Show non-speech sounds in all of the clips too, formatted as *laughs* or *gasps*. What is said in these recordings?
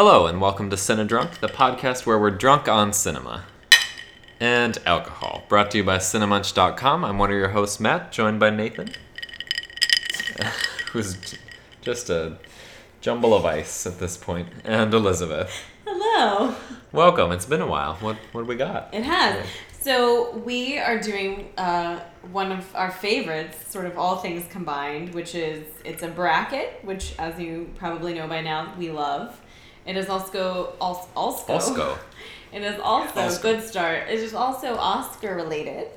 Hello, and welcome to Cinedrunk, the podcast where we're drunk on cinema and alcohol. Brought to you by Cinemunch.com. I'm one of your hosts, Matt, joined by Nathan, *laughs* who's j- just a jumble of ice at this point, and Elizabeth. Hello. Welcome. It's been a while. What what do we got? It has. So we are doing uh, one of our favorites, sort of all things combined, which is it's a bracket, which, as you probably know by now, we love. It is also also also. *laughs* It is also good start. It is also Oscar related.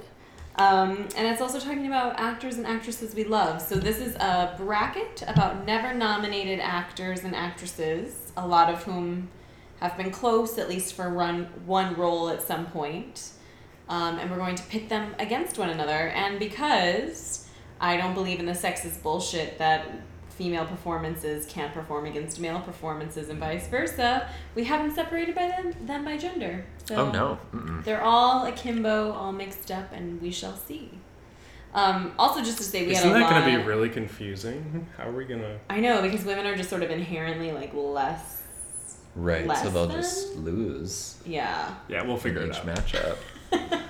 Um, and it's also talking about actors and actresses we love. So this is a bracket about never nominated actors and actresses, a lot of whom have been close, at least for run one role at some point. Um, and we're going to pit them against one another. And because I don't believe in the sexist bullshit that female performances can't perform against male performances and vice versa, we haven't separated by them, them by gender. So Oh no. Mm-mm. they're all akimbo, all mixed up, and we shall see. Um, also, just to say, we Isn't had a that lot. going to be really confusing? How are we going to. I know because women are just sort of inherently like less. Right. Less so they'll than? just lose Yeah. Yeah, we'll figure in it each out. matchup. *laughs*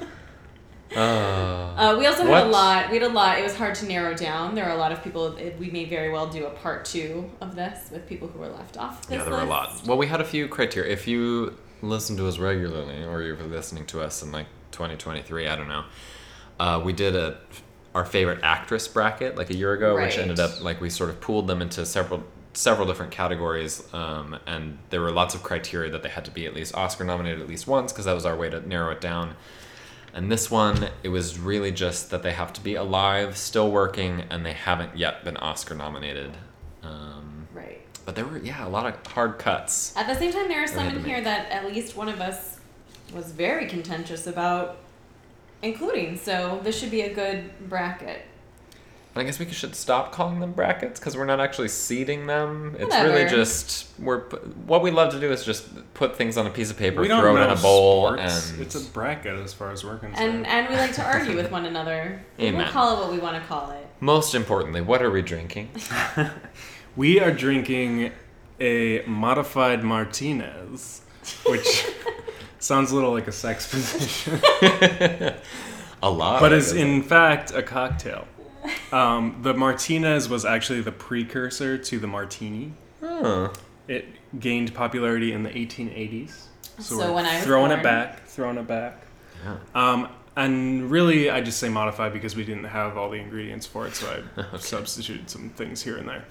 Uh, Uh, we also had a lot. We had a lot. It was hard to narrow down. There are a lot of people. We may very well do a part two of this with people who were left off. Yeah, there were a lot. Well, we had a few criteria. If you listen to us regularly, or you're listening to us in like 2023, I don't know. Uh, we did a our favorite actress bracket like a year ago, which ended up like we sort of pooled them into several several different categories, um, and there were lots of criteria that they had to be at least Oscar nominated at least once because that was our way to narrow it down. And this one, it was really just that they have to be alive, still working, and they haven't yet been Oscar nominated. Um, Right. but there were, yeah, a lot of hard cuts. At the same time, there are some in here that at least one of us was very contentious about including. So this should be a good bracket. I guess we should stop calling them brackets because we're not actually seeding them. It's really just we're what we love to do is just put things on a piece of paper, We throw it know in a bowl, sports. and It's a bracket as far as we're concerned. And and we like to argue with one another. We will call it what we want to call it. most importantly, what are we drinking? *laughs* *laughs* we are drinking a modified Martinez, which *laughs* sounds a little like a sex position, a lot, but is in fact a cocktail. Um, the Martinez was actually the precursor to the martini. Huh. It gained popularity in the 1880s. So we're when I was throwing born. it back, throwing it back. Yeah. Um, and really, I just say modified because we didn't have all the ingredients for it, so I *laughs* Okay. substituted some things here and there.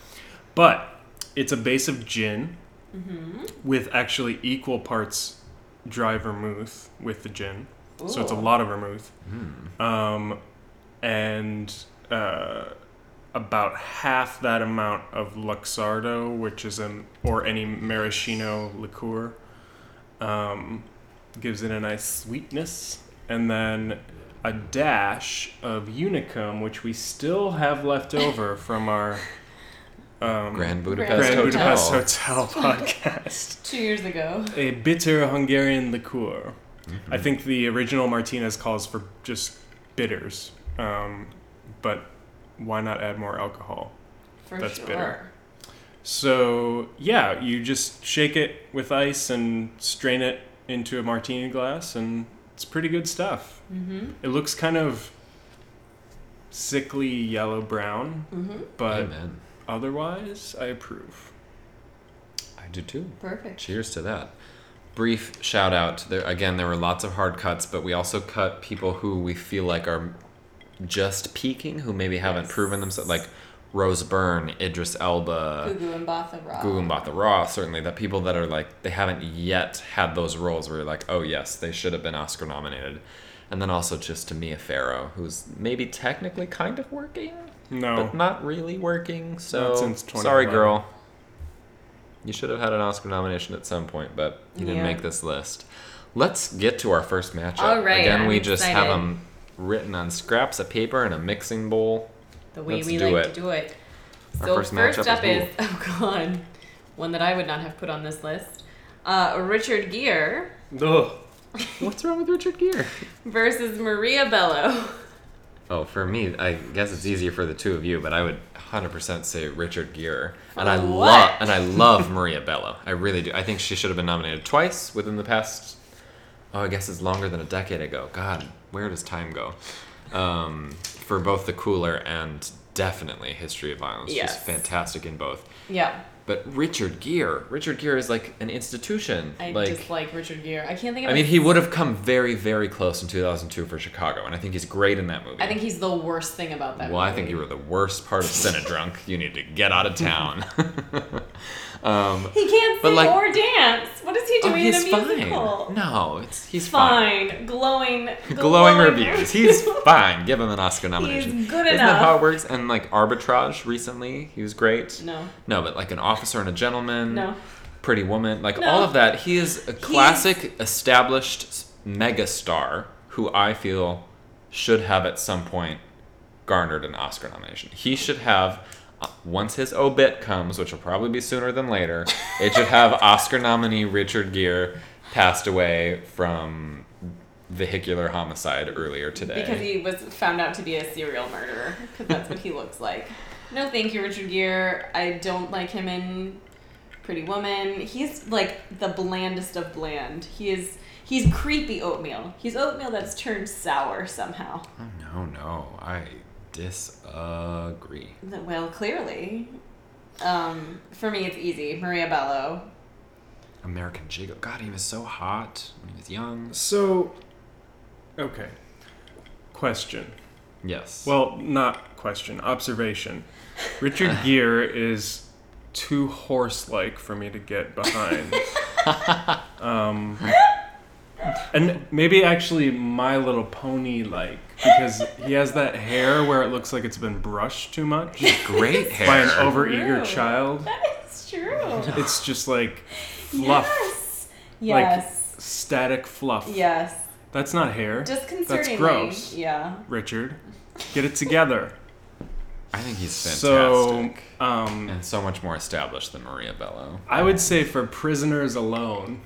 But it's a base of gin Mm-hmm. with actually equal parts dry vermouth with the gin. So it's a lot of vermouth. Hmm. Um, and uh, about half that amount of Luxardo, which is an or any maraschino liqueur, um, gives it a nice sweetness, and then a dash of Unicum, which we still have left over from our um, Grand Budapest Grand Hotel. Budapest Hotel *laughs* podcast. Two years ago. A bitter Hungarian liqueur. Mm-hmm. I think the original Martinez calls for just bitters, um, but why not add more alcohol? For That's sure. bitter. So yeah, you just shake it with ice and strain it into a martini glass, and it's pretty good stuff. Mm-hmm. It looks kind of sickly yellow brown, Mm-hmm. but Amen. otherwise, I approve. I do too. Perfect. Cheers to that. Brief shout out. There again, there were lots of hard cuts, but we also cut people who we feel like are just peaking, who maybe haven't Yes. proven themselves, like Rose Byrne, Idris Elba, Gugu and Batha Raw. Gugu Mbatha Raw. Certainly, the people that are like they haven't yet had those roles where you're like, oh yes, they should have been Oscar nominated. And then also just to Mia Farrow, who's maybe technically kind of working, No, but not really working. So since sorry, girl. You should have had an Oscar nomination at some point, but you didn't Yeah. make this list. Let's get to our first matchup. All right, Again, I'm we just have excited. them written on scraps of paper in a mixing bowl. The way Let's we do like it. to do it. Our So first first, matchup up is is, *laughs* oh god, one that I would not have put on this list. Uh, Richard Gere Ugh. *laughs* What's wrong with Richard Gere? versus Maria Bello. Oh, for me, I guess it's easier for the two of you, but I would 100% say Richard Gere. And I love and I love *laughs* Maria Bello. I really do. I think she should have been nominated twice within the past Oh, I guess it's longer than a decade ago. God, where does time go? Um, for both the cooler and definitely History of Violence. Yes. She's fantastic in both. Yeah, But Richard Gere, Richard Gere is like an institution. I like dislike Richard Gere. I can't think of. I mean, he would have come very, very close in 2002 for Chicago, and I think he's great in that movie. I think he's the worst thing about that. Well, I think you were the worst part of Cinedrunk. You need to get out of *laughs* town. *laughs* um, He can't But, sing like- or dance. What is he oh, doing in a musical? fine. No, it's he's fine. Fine. Glowing. Glowing reviews. He's *laughs* fine. Give him an Oscar nomination. He's good Isn't enough. that how it works? And like Arbitrage recently, he was great. No. No, but like an officer and a gentleman. No. Pretty Woman, like No. all of that. He is a classic, established megastar who I feel should have at some point garnered an Oscar nomination. He should have, Uh, once his obit comes, which will probably be sooner than later, it should have *laughs* Oscar nominee Richard Gere passed away from vehicular homicide earlier today. Because he was found out to be a serial murderer. Because that's what he *laughs* looks like. No, thank you, Richard Gere. I don't like him in Pretty Woman. He's like the blandest of bland. He is. He's creepy oatmeal. He's oatmeal that's turned sour somehow. oh no, no, I disagree. Well, clearly. Um, for me, it's easy. Maria Bello. American Gigolo. God, he was so hot when he was young. So, okay. Question. Yes. Well, not question. Observation. Richard *laughs* Gere is too horse-like for me to get behind. *laughs* um, and maybe actually My Little Pony-like because he has that hair where it looks like it's been brushed too much great hair. by an overeager True. child. That is true. It's just like fluff, Yes. Yes. static fluff. yes. That's not hair. Disconcerting. That's gross. Yeah. Richard, get it together. I think he's So, fantastic. um, and so much more established than Maria Bello. I would say for prisoners alone,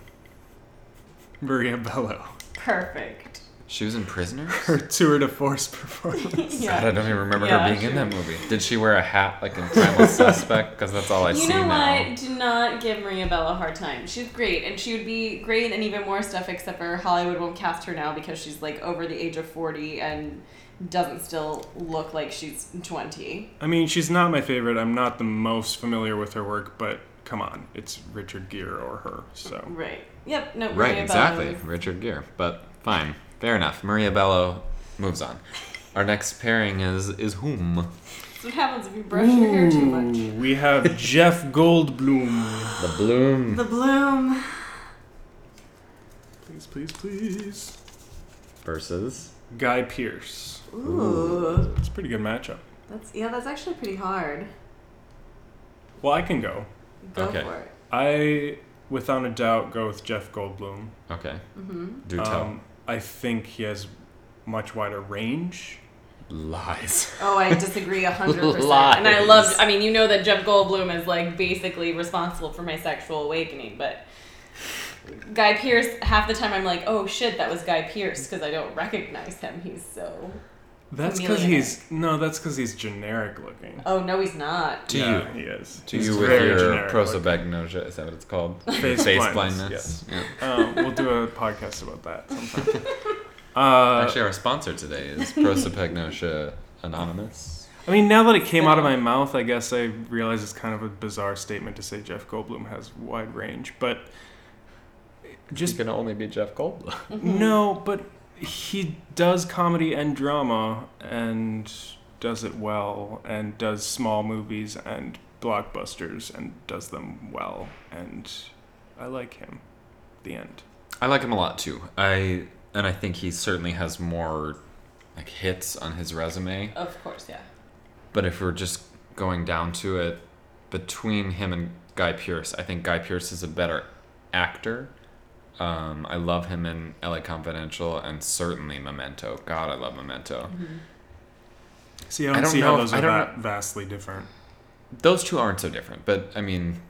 Maria Bello, Perfect. She was in Prisoners? *laughs* her tour de force performance. *laughs* Yeah. God, I don't even remember Yeah, her being in that movie. Did she wear a hat like in Primal *laughs* Suspect? Because that's all I see. you see know now. what? Do not give Maria Bello a hard time. She's great, and she would be great in even more stuff. Except for Hollywood won't cast her now because she's like over the age of forty and doesn't still look like she's twenty. I mean, she's not my favorite. I'm not the most familiar with her work, but come on, it's Richard Gere or her. So Right. Yep. No. Right, Maria exactly. Bello Richard Gere. But fine. Fair enough. Maria Bello moves on. *laughs* Our next pairing is is whom? That's what happens if you brush your hair too much. Ooh, we have *laughs* Jeff Goldblum. The Bloom The bloom. Please, please, please. versus Guy Pearce. Ooh. It's a pretty good matchup. That's yeah. That's actually pretty hard. Well, I can go. Go Okay. for it. I, without a doubt, go with Jeff Goldblum. Okay. Mm-hmm. Do tell. Um, I think he has much wider range. Lies. Oh, I disagree a hundred *laughs* percent. And I love. I mean, you know that Jeff Goldblum is like basically responsible for my sexual awakening, but Guy Pearce. Half the time, I'm like, oh shit, that was Guy Pearce because I don't recognize him. He's so. That's because Chameleon. he's no. That's because he's generic looking. Oh no, he's not. To yeah, you. he is. To He's you with very your prosopagnosia, is that what it's called? Face blindness, blindness. yes. Yeah. Um, we'll do a podcast about that sometime. *laughs* Uh, Actually, our sponsor today is Prosopagnosia Anonymous. I mean, now that it came out of my mouth, I guess I realize it's kind of a bizarre statement to say Jeff Goldblum has wide range, but Just just can only be Jeff Goldblum. No. But he does comedy and drama and does it well, and does small movies and blockbusters and does them well, and I like him. The end. I like him a lot too. I and I think he certainly has more like hits on his resume. Of course, yeah. But if we're just going down to it, between him and Guy Pearce, I think Guy Pearce is a better actor. Um, I love him in LA Confidential and certainly Memento. God, I love Memento. See, I I don't, don't see know how if- those I are don't that vastly different. Those two aren't so different, but I mean,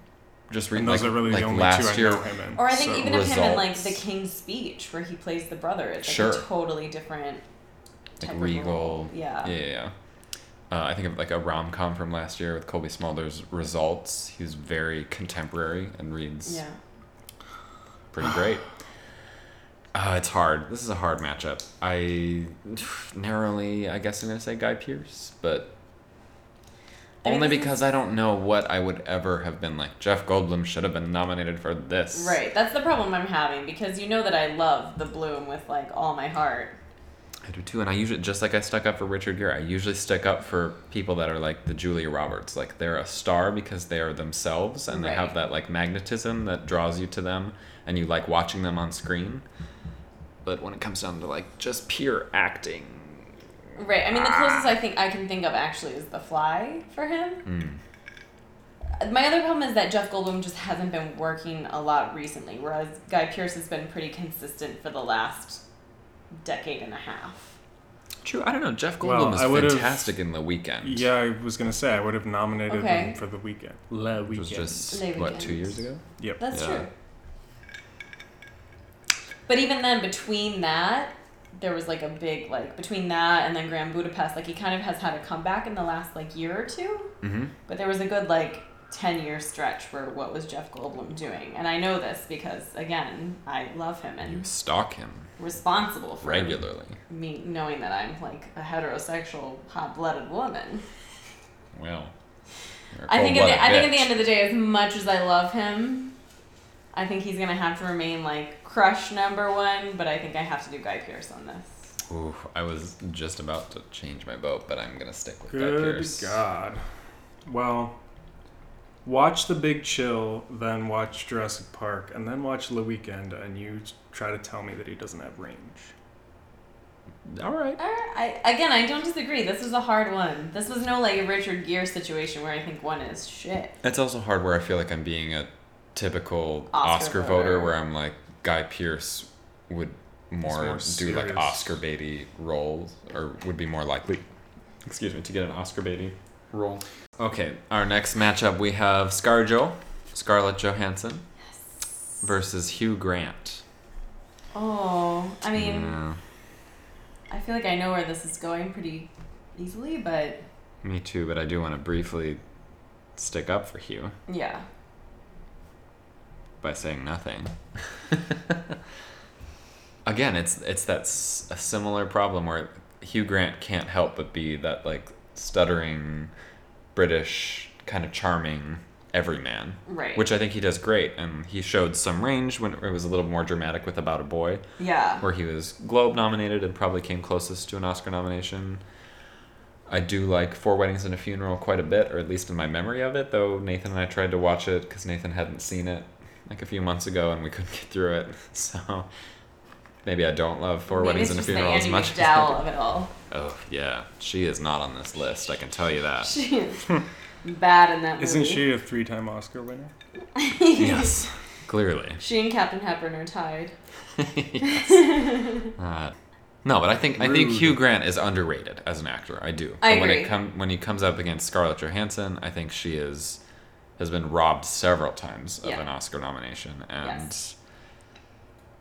just reading those like, are really like the only last two year. I know him in. Or I think so- even of him in like. The King's Speech, where he plays the brother, it's like Sure. a totally different. like type of regal. role. Yeah. Yeah, yeah. yeah. Uh, I think of like a rom com from last year with Cobie Smulders. Results. He was very contemporary and reads Yeah. Pretty great. *sighs* Uh, it's hard. This is a hard matchup. I *sighs* narrowly, I guess I'm gonna say Guy Pearce, but I mean, only because I don't know what I would ever have been like. Jeff Goldblum should have been nominated for this. Right. That's the problem I'm having because you know that I love the Bloom with like all my heart. I do too, and I usually just like I stuck up for Richard Gere. I usually stick up for people that are like the Julia Roberts, like they're a star because they are themselves and they have that like magnetism that draws you to them, and you like watching them on screen. But when it comes down to like just pure acting, Right. I mean, the closest I think I can think of actually is The Fly for him. mm, My other problem is that Jeff Goldblum just hasn't been working a lot recently, whereas Guy Pearce has been pretty consistent for the last decade and a half. true. I don't know. Jeff Goldblum Well, is I would've- fantastic in The Weekend. Yeah, I was gonna say I would have nominated Okay. him for the weekend. Le which was just Le what two years ago. Yep. That's Yeah. true. But even then, between that, there was like a big like between that and then Grand Budapest, like he kind of has had a comeback in the last like year or two. Mm-hmm. But there was a good like ten year stretch where what was Jeff Goldblum doing? And I know this because again, I love him and You stalk him responsible for regularly. me knowing that I'm like a heterosexual hot blooded woman. Well, I think at the, I think at the end of the day, as much as I love him, I think he's gonna have to remain like crush number one. But I think I have to do Guy Pearce on this. Ooh, I was just about to change my vote, but I'm gonna stick with Guy Good Pearce. God. Well, watch The Big Chill, then watch Jurassic Park, and then watch Le Weekend, and you try to tell me that he doesn't have range. All right. All right, I again, I don't disagree. This was a hard one. This was no like a Richard Gere situation where I think one is shit. It's also hard where I feel like I'm being a typical Oscar Oscar, voter. voter. where I'm like Guy Pearce would more, more do like. Oscar baity roles or would be more likely excuse me to get an Oscar baity role. Okay, our next matchup we have ScarJo, Scarlett Johansson versus Hugh Grant. Oh, I mean, Yeah, I feel like I know where this is going pretty easily, but me too, but I do want to briefly stick up for Hugh yeah. By saying nothing. Again, it's it's that s- a similar problem where Hugh Grant can't help but be that like stuttering British kind of charming everyman, Right. which I think he does great, and he showed some range when it was a little more dramatic with About a Boy, yeah. where he was Globe nominated and probably came closest to an Oscar nomination. I do like Four Weddings and a Funeral quite a bit, or at least in my memory of it, though Nathan and I tried to watch it because Nathan hadn't seen it like a few months ago and we couldn't get through it. *laughs* So maybe I don't love Four Maybe Weddings and a just the Funeral as Andie much as I MacDowell do. of it all. Oh, yeah. She is not on this list, I can tell you that. She is *laughs* bad in that movie. Isn't she a three-time Oscar winner? *laughs* yes, clearly. She and Katharine Hepburn are tied. yes. Uh, no, but I think I think Hugh Grant is underrated as an actor. I do. I but when agree. it come when he comes up against Scarlett Johansson, I think she is has been robbed several times of Yeah. an Oscar nomination and Yes.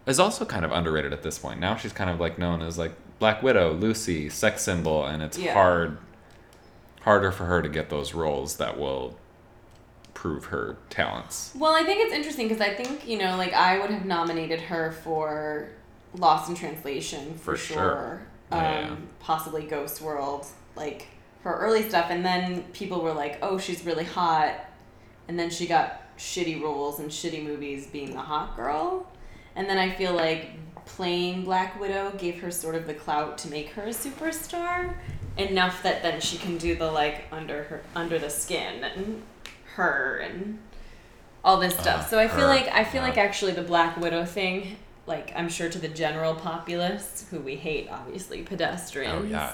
is also kind of underrated at this point. Now she's kind of like known as like Black Widow, Lucy, sex symbol, and it's Yeah. hard harder for her to get those roles that will prove her talents. Well, I think it's interesting because I think, you know, like I would have nominated her for Lost in Translation for, For sure. sure. Um, Yeah, yeah. Possibly Ghost World, like her early stuff. And then people were like, oh, she's really hot. And then she got shitty roles and shitty movies being the hot girl. And then I feel like playing Black Widow gave her sort of the clout to make her a superstar enough that then she can do the like under her under the skin and her and all this stuff. Uh, so I feel her, like I feel yeah. like actually the Black Widow thing, like I'm sure to the general populace who we hate, obviously pedestrians. Oh yeah.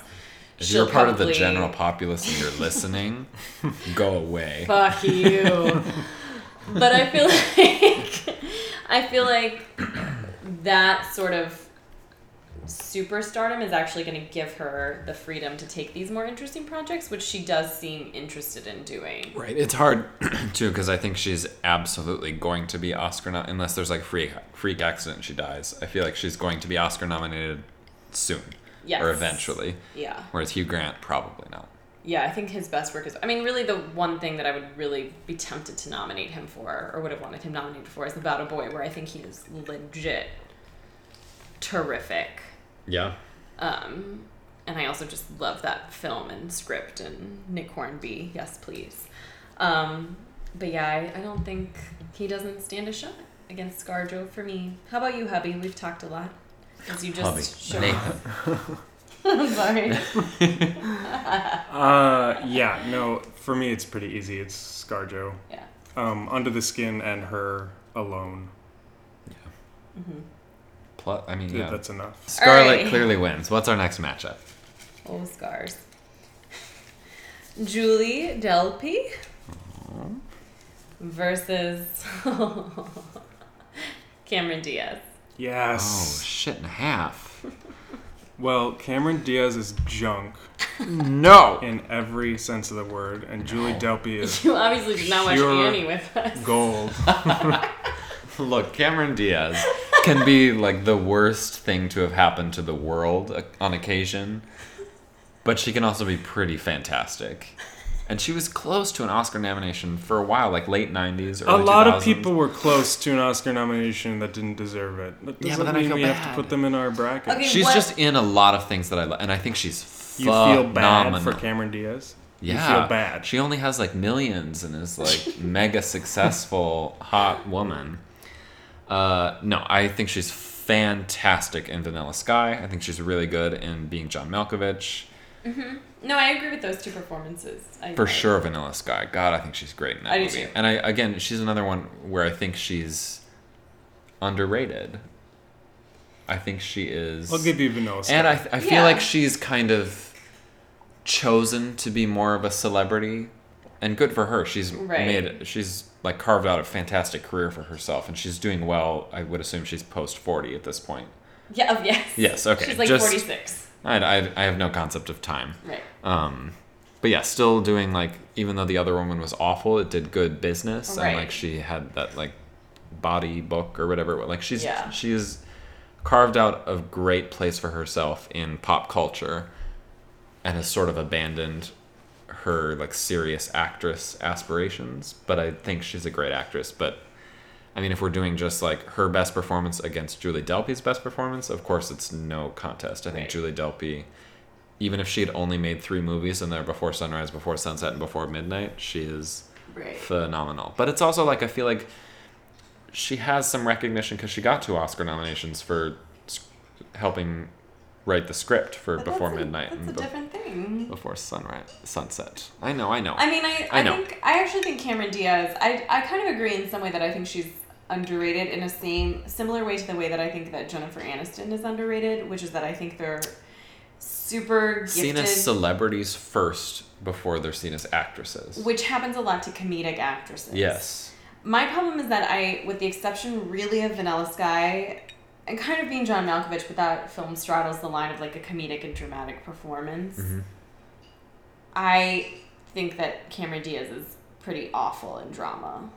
If She'll you're part of the general populace and you're listening, *laughs* go away. Fuck you. but I feel *laughs* like I feel like that sort of superstardom is actually going to give her the freedom to take these more interesting projects, which she does seem interested in doing. Right. It's hard *clears throat* too because I think she's absolutely going to be Oscar no- unless there's like freak freak accident and she dies. I feel like she's going to be Oscar nominated soon. Yes. or eventually. Yeah. Whereas Hugh Grant probably not. Yeah, I think his best work is. I mean, really, the one thing that I would really be tempted to nominate him for, or would have wanted him nominated for, is About a Boy, where I think he is legit terrific. Yeah. Um, and I also just love that film and script and Nick Hornby. Yes, please. Um, but yeah, I, I don't think he doesn't stand a shot against ScarJo for me. How about you, hubby? We've talked a lot. As you just Hubby. showed. Nathan. *laughs* *laughs* Sorry. Uh, yeah, no, for me it's pretty easy. It's ScarJo. Yeah. Um, Under the Skin and her alone. Yeah. Mm-hmm. Plus, I mean, Yeah. yeah. That's enough. Scarlet Alright. clearly wins. What's our next matchup? Oh, scars. Julie Delpy versus *laughs* Cameron Diaz. Oh, shit and a half. *laughs* Well, Cameron Diaz is junk no. in every sense of the word, and Julie Delpy *laughs* is You obviously did not watch Pure Annie with us. gold. *laughs* Look, Cameron Diaz can be like the worst thing to have happened to the world uh, on occasion, but she can also be pretty fantastic. And she was close to an Oscar nomination for a while, like late 90s, A lot 2000s. of people were close to an Oscar nomination that didn't deserve it. That Yeah, doesn't but then I mean feel we have to put them in our bracket. Okay, She's what- just in a lot of things that I love, and I think she's you feel bad phenomenal. for Cameron Diaz? Yeah, You feel bad. She only has like millions and is like *laughs* mega successful, hot woman. Uh, no, I think she's fantastic in Vanilla Sky. I think she's really good in being John Malkovich. No, I agree with those two performances. I, For I- sure, Vanilla Sky. God, I think she's great in that I do movie. too. And I again, she's another one where I think she's underrated. I think she is. I'll give you Vanilla Sky. And I, I feel Yeah. like she's kind of chosen to be more of a celebrity, and good for her. She's Right. made she's like carved out a fantastic career for herself, and she's doing well. I would assume she's post forty at this point. Yeah, oh, yes. Yes, okay, She's like just- 46. I, I, I have no concept of time. Right. Um, but yeah, still doing like even though the other woman was awful, it did good business, Right. and like she had that like body book or whatever. Like she's Yeah. she's carved out a great place for herself in pop culture, and has sort of abandoned her like serious actress aspirations. But I think she's a great actress. But I mean, if we're doing just like her best performance against Julie Delpy's best performance, of course it's no contest. I think Right. Julie Delpy, even if she had only made three movies in they're Before Sunrise, Before Sunset, and Before Midnight, she is Right. phenomenal. But it's also like I feel like she has some recognition because she got two Oscar nominations for helping write the script for But Before that's a- Midnight That's and a different thing. Before Sunrise, Sunset. I know, I know. I mean, I, I I, know. think I actually think Cameron Diaz. I, I kind of agree in some way that I think she's underrated in a same similar way to the way that I think that Jennifer Aniston is underrated, which is that I think they're super seen as celebrities first before they're seen as actresses. which happens a lot to comedic actresses. Yes. My problem is that I, with the exception really of Vanilla Sky, and kind of being John Malkovich, but that film straddles the line of like a comedic and dramatic performance. Mhm. I think that Cameron Diaz is pretty awful in drama.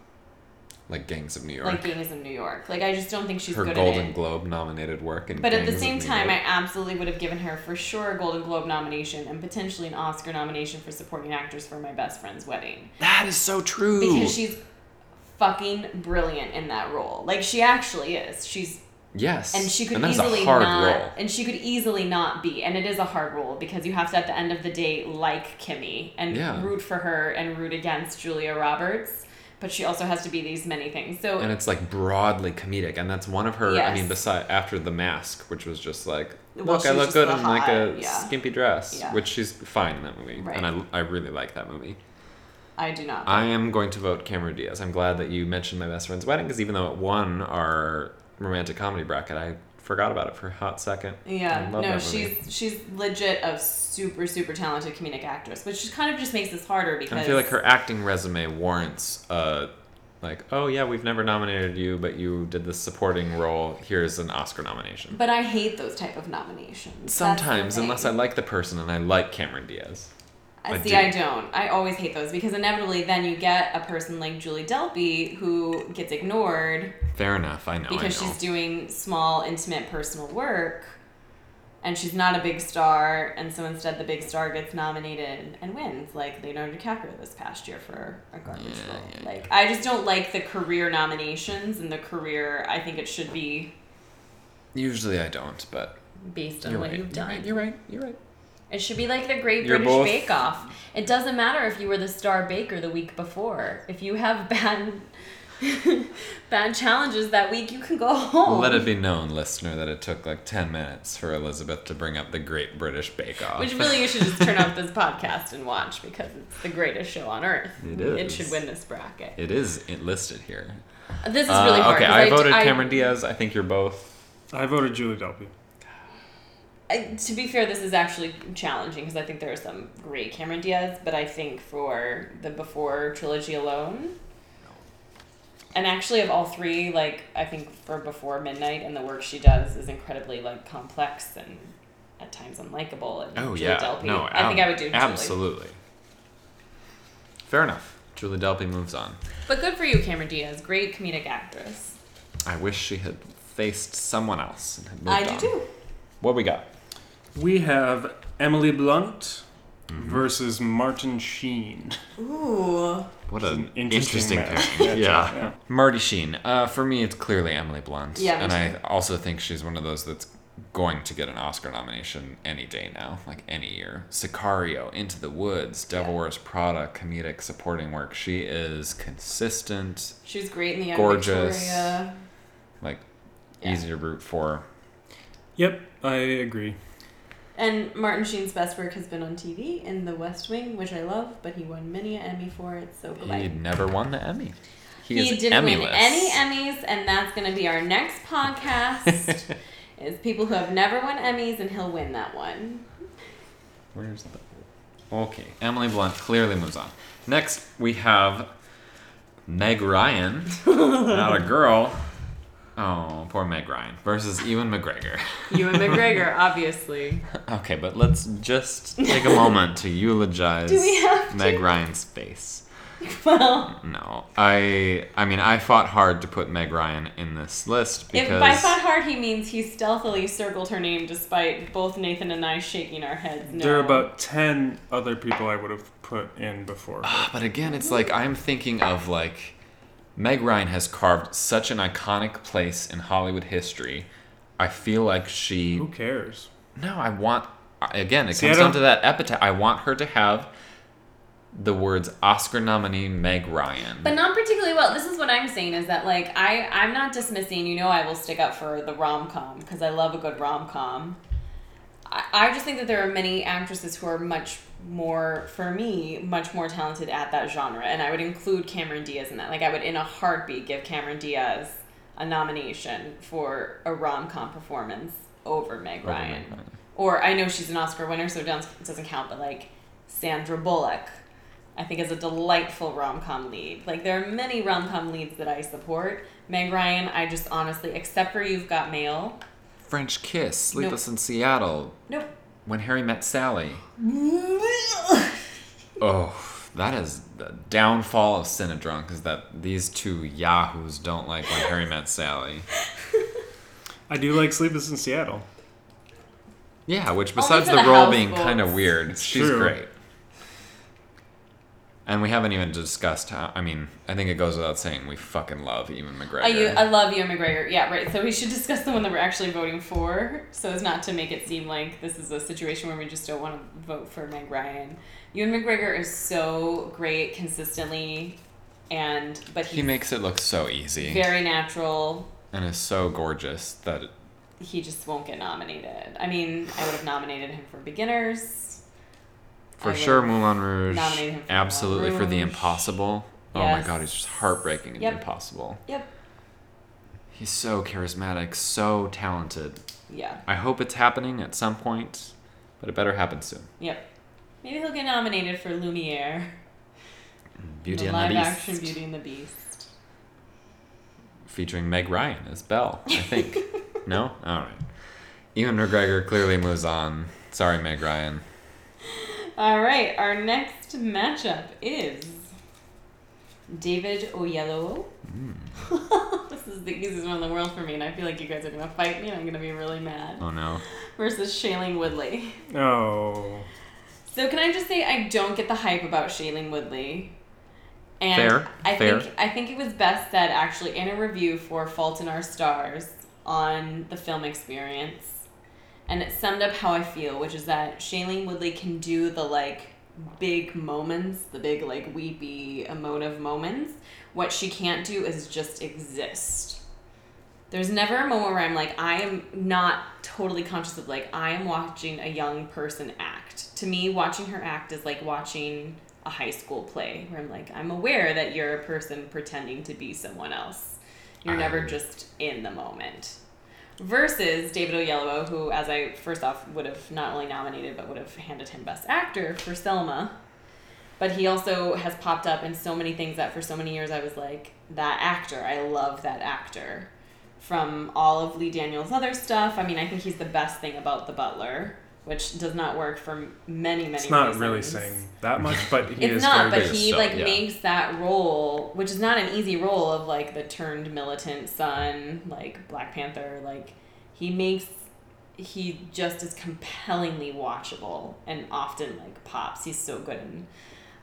Like Gangs of New York. like Gangs of New York. Like I just don't think she's her good Golden at it. Globe nominated work. In But at the same time, York. I absolutely would have given her for sure a Golden Globe nomination and potentially an Oscar nomination for supporting actress for My Best Friend's Wedding that is so true. because she's fucking brilliant in that role. Like she actually is. She's yes, and she could and that is easily a hard not role. and she could easily not be and it is a hard role because you have to at the end of the day like Kimmy and Yeah. root for her and root against Julia Roberts. But she also has to be these many things. So and it's like broadly comedic, and that's one of her. I mean, Yes. beside after the mask, which was just like, look, I look good in like a yeah. skimpy dress, Yeah. which she's fine in that movie, Right. and I I really like that movie. I do not. I am going to vote Cameron Diaz. I'm glad that you mentioned my best friend's wedding because even though it won our romantic comedy bracket, I forgot about it for a hot second. Yeah, no, she's she's legit a super super talented comedic actress, which just kind of just makes this harder because I feel like her acting resume warrants uh like, oh yeah, we've never nominated you, but you did this supporting role. Here's an Oscar nomination. But I hate those type of nominations. Sometimes, unless I like the person and I like Cameron Diaz. I see. do. I don't. I always hate those because inevitably then you get a person like Julie Delpy who gets ignored Fair enough. I know. because I know. she's doing small, intimate, personal work. and she's not a big star, and so instead the big star gets nominated and wins, like Leonardo DiCaprio this past year for a garbage Yeah, role. yeah, like I just don't like the career nominations and the career. I think it should be Usually I don't, but based on what right. you've You're done. right. You're right. You're right. It should be like the Great You're British both- Bake Off. It doesn't matter if you were the star baker the week before. If you have *laughs* bad bad challenges that week, you can go home. Let it be known, listener, that it took like 10 minutes for Elizabeth to bring up the Great British Bake Off. Which really you should just turn off this podcast and watch because it's the greatest show on earth. It is. It It is. should win this bracket. it is it listed here. This is Uh, really hard. okay, 'cause I d- voted I- Cameron Diaz. I think you're both. I voted Julie Delpy. I, to be fair, this is actually challenging because I think there are some great Cameron Diaz, but I think for the Before trilogy alone, and actually of all three, like I think for Before Midnight and the work she does is incredibly like complex and at times unlikable. And Oh Julie yeah, Delpy, no, I think I would do Julie. absolutely. Fair enough. Julie Delpy moves on. But good for you, Cameron Diaz. Great comedic actress. I wish she had faced someone else and had moved I do on. too. What we got? We have Emily Blunt Mm-hmm. versus Martin Sheen. Ooh. What an an interesting, interesting pairing. Yeah. yeah. Marty Sheen. Uh, for me, it's clearly Emily Blunt. Yeah, and I also think she's one of those that's going to get an Oscar nomination any day now, like any year. Sicario, Into the Woods, Devil Yeah. Wears Prada, comedic supporting work. She is consistent, She's great in the Young Gorgeous. Victoria. like Yeah. easy to root for. Yep, I agree. And Martin Sheen's best work has been on TV in The West Wing, which I love, but he won many an Emmy for it, so He goodbye. never won the Emmy. He, He didn't win any Emmys, and that's going to be our next podcast. *laughs* is people who have never won Emmys, and he'll win that one. Where's the? Okay, Emily Blunt clearly moves on. Next, we have Meg Ryan, *laughs* not a girl. Oh, poor Meg Ryan versus Ewan McGregor. *laughs* Ewan McGregor, *laughs* obviously. okay, but let's just take a moment to eulogize *laughs* Do we have to? Meg Ryan's face. Well, No, I. I mean, I fought hard to put Meg Ryan in this list because if because by fought hard he means he stealthily circled her name despite both Nathan and I shaking our heads. No. There are about 10 other people I would have put in before. her. But again, it's like I'm thinking of like Meg Ryan has carved such an iconic place in Hollywood history. I feel like she. Who cares? No, I want. Again, it See, comes down to that epitaph. I want her to have the words Oscar nominee Meg Ryan. But not particularly well. This is what I'm saying is that like I I'm not dismissing. You know I will stick up for the rom com because I love a good rom com. I, I just think that there are many actresses who are much more for me much more talented at that genre, and I would include Cameron Diaz in that. Like I would in a heartbeat give Cameron Diaz a nomination for a rom com performance over Meg Over Ryan. Ryan. Or I know she's an Oscar winner, so it doesn't count. But like Sandra Bullock, I think is a delightful rom com lead. Like there are many rom com leads that I support. Meg Ryan, I just honestly, except for You've Got Mail. French Kiss, Sleepless in Seattle, Nope. When Harry Met Sally. *laughs* Oh, that is the downfall of Cinedrunk is that these two yahoos don't like When Harry Met Sally. I do like Sleepless in Seattle. Yeah, which besides for the the role being houseboats. kind of weird, she's true. great. And we haven't even discussed how. I mean, I think it goes without saying we fucking love Ewan McGregor. I, I love Ewan McGregor. Yeah, right. So we should discuss the one that we're actually voting for, so as not to make it seem like this is a situation where we just don't want to vote for Meg Ryan. Ewan McGregor is so great consistently, and but he makes it look so easy very natural. and is so gorgeous that He just won't get nominated. I mean, I would have nominated him for beginners. For sure Moulin Rouge, nominate him for absolutely Moulin for The Rouge. Impossible. Oh my Yes. god, he's just heartbreaking and Yep. impossible. Yep. He's so charismatic, so talented. Yeah. I hope it's happening at some point, but it better happen soon. Yep. Maybe he'll get nominated for Lumiere. Beauty the and live the Beast. Live action Beauty and the Beast. featuring Meg Ryan as Belle, I think. *laughs* no? Alright. Ewan McGregor clearly moves on. Sorry, Meg Ryan. All right, our next matchup is David Oyelowo. This hmm. *laughs* is this is the easiest one in the world for me, and I feel like you guys are gonna fight me, and I'm gonna be really mad. Oh no. Versus Shailene Woodley. Oh. So can I just say I don't get the hype about Shailene Woodley. And Fair, I fair. think I think it was best said actually in a review for Fault in Our Stars on the film experience. And it summed up how I feel, which is that Shailene Woodley can do the like big moments, the big like weepy emotive moments. What she can't do is just exist. There's never a moment where I'm like, I am not totally conscious of like, I am watching a young person act. To me, watching her act is like watching a high school play where I'm like, I'm aware that you're a person pretending to be someone else. You're never just in the moment. Versus David Oyelowo, who, as I first off would have not only nominated but would have handed him Best Actor for Selma. But he also has popped up in so many things that for so many years I was like, that actor, I love that actor. From all of Lee Daniels' other stuff, I mean, I think he's the best thing about The Butler, which does not work for many, many It's not reasons. really saying that much, but he It's is not, but he still, like yeah. makes that role, which is not an easy role of like the turned militant son, like Black Panther. Like he makes he just is compellingly watchable and often like pops. He's so good in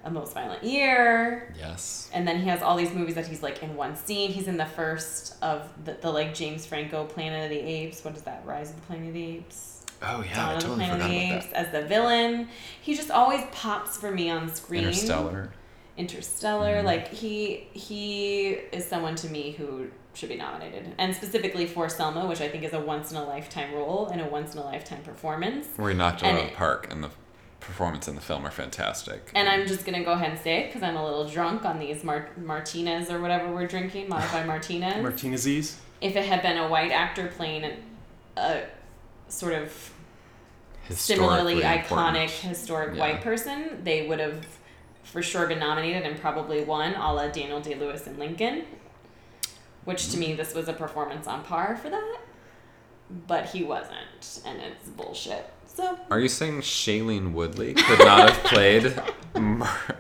A Most Violent Year, Yes. and then he has all these movies that he's like in one scene. He's in the first of the, the like James Franco Planet of the Apes. What is that? Rise of the Planet of the Apes. Oh yeah, Dawn I of the totally Planet forgot about Apes that. as the villain. He just always pops for me on screen. Interstellar. Interstellar. Mhm. Like he he is someone to me who should be nominated, and specifically for Selma, which I think is a once in a lifetime role and a once in a lifetime performance. Where he knocked it out of the park, and the performance in the film are fantastic. And I'm just gonna go ahead and say it because I'm a little drunk on these Mar- Martinez or whatever we're drinking, modified *laughs* Martinez. Martinez's. if it had been a white actor playing a, a sort of similarly iconic important. historic Yeah. white person, they would have for sure been nominated and probably won, a la Daniel Day Lewis and Lincoln. Which to me, this was a performance on par for that, but he wasn't, and it's bullshit. So Are you saying Shailene Woodley could not have played *laughs* Mar-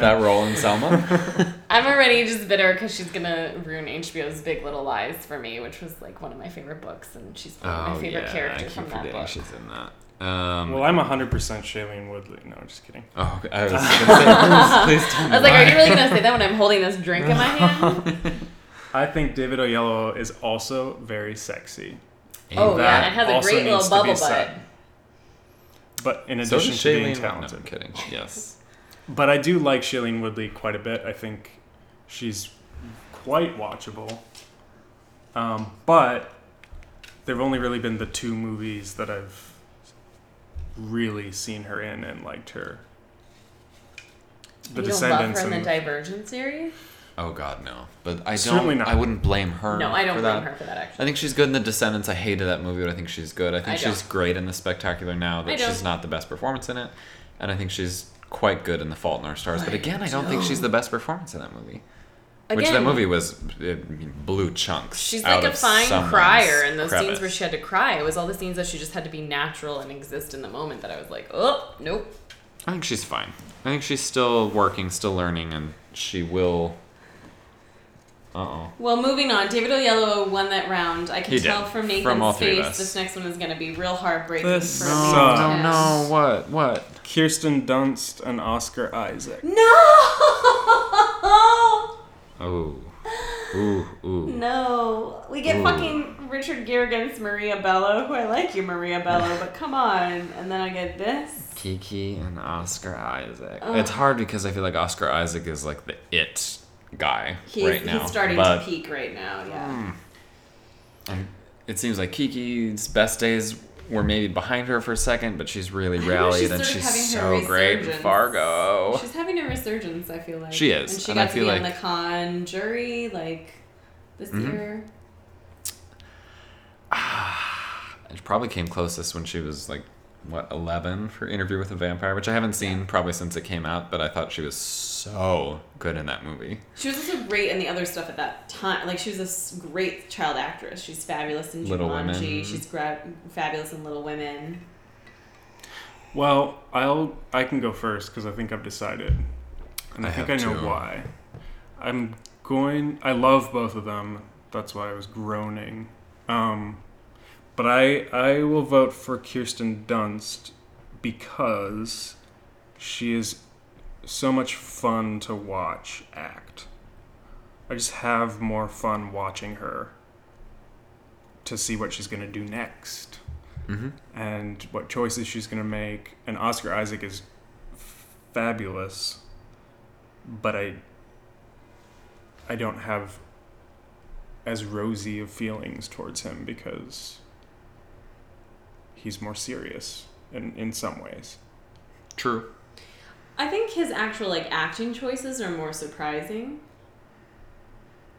that role in Selma? *laughs* I'm already just bitter because she's gonna ruin HBO's Big Little Lies for me, which was like one of my favorite books, and she's my favorite character Oh, I keep from that forgetting book. she's in that. Um, Well, I'm 100% Shailene Woodley. No, just kidding. oh, I was *laughs* gonna say, please, please tell me I was like, why. are you really gonna say that when I'm holding this drink in my *laughs* hand? I think David Oyelowo is also very sexy. Oh yeah, That and it has a also great little needs to be bubble butt. said. But in addition does to being Shailene. No, talented. I'm kidding. Yes. But I do like Shailene Woodley quite a bit. I think she's quite watchable. Um, but there have only really been the two movies that I've really seen her in and liked her. The you don't love Descendants her in the and Divergent series? Oh God, no. But I don't. Not. I wouldn't blame her. No, I don't for blame that. her for that Actually, I think she's good in The Descendants. I hated that movie, but I think she's good. I think I she's don't. great in The Spectacular now. I That she's not the best performance in it, and I think she's quite good in The Fault in Our Stars. But again, I don't think she's the best performance in that movie. Which Again, that movie was it blew chunks. She's out like a of fine someone's crier, and those crevice. scenes where she had to cry, it was all the scenes that she just had to be natural and exist in the moment that I was like, oh, nope. I think she's fine. I think she's still working, still learning, and she will. Uh oh. Well, moving on. David Oyelowo won that round. I can He tell did. from Nathan's From all three of face us. this next one is going to be real heartbreaking This for No, at least sucks. no, him. no, what, what? Kirsten Dunst and Oscar Isaac. No! Oh, ooh, ooh. *laughs* No. We get Ooh. fucking Richard Gere against Maria Bello, who I like you, Maria Bello, *laughs* but come on. And then I get this. Kiki and Oscar Isaac. Ugh. It's hard because I feel like Oscar Isaac is like the it guy He's, right now. he's starting but, to peak right now, yeah. and it seems like Kiki's best days were maybe behind her for a second, but she's really rallied she's and she's so great in. Fargo. She's having a resurgence, I feel like. She is, And she and got I feel to be on the Cannes jury, like, this Mhm. year. Ah, *sighs* it probably came closest when she was like what 11 for Interview with a Vampire, which I haven't seen probably since it came out, but I thought she was so good in that movie. She was also great in the other stuff at that time. Like, she was a s- great child actress. She's fabulous in Little Jumanji. Women. She's gra- fabulous in Little Women. Well, I'll I can go first because I think I've decided, and I, I think I know too. why. I'm going. I love both of them. That's why I was groaning. Um, but I I will vote for Kirsten Dunst because she is so much fun to watch act. I just have more fun watching her to see what she's going to do next Mm-hmm. and what choices she's going to make. And Oscar Isaac is fabulous, but I I don't have as rosy of feelings towards him because he's more serious in in some ways. True. I think his actual like acting choices are more surprising.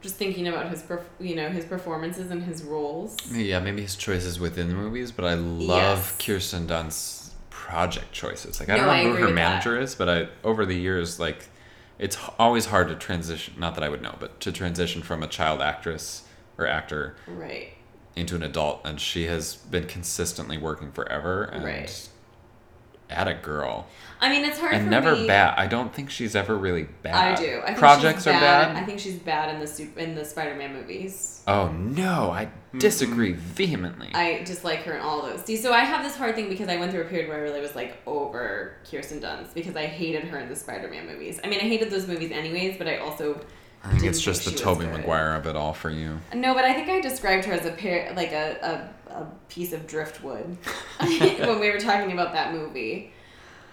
Just thinking about his, perf- you know, his performances and his roles. Yeah, maybe his choices within the movies, but I love Yes. Kirsten Dunst's project choices. Like I No, don't know I who her manager is, but I over the years like it's always hard to transition. Not that I would know, but to transition from a child actress or actor Right. into an adult, and she has been consistently working forever and Right. At a girl I mean, it's hard and for never me. bad. I don't think she's ever really bad. I do. I think Projects she's are bad. bad. I think she's bad in the super, in the Spider-Man movies. oh no, I disagree vehemently. I dislike her in all those. See, so I have this hard thing because I went through a period where I really was like over Kirsten Dunst because I hated her in the Spider-Man movies. I mean, I hated those movies anyways, but I also I think didn't it's just the think she Tobey was. Maguire of it all for you. No, but I think I described her as a pair, like a, a, a piece of driftwood *laughs* *laughs* when we were talking about that movie.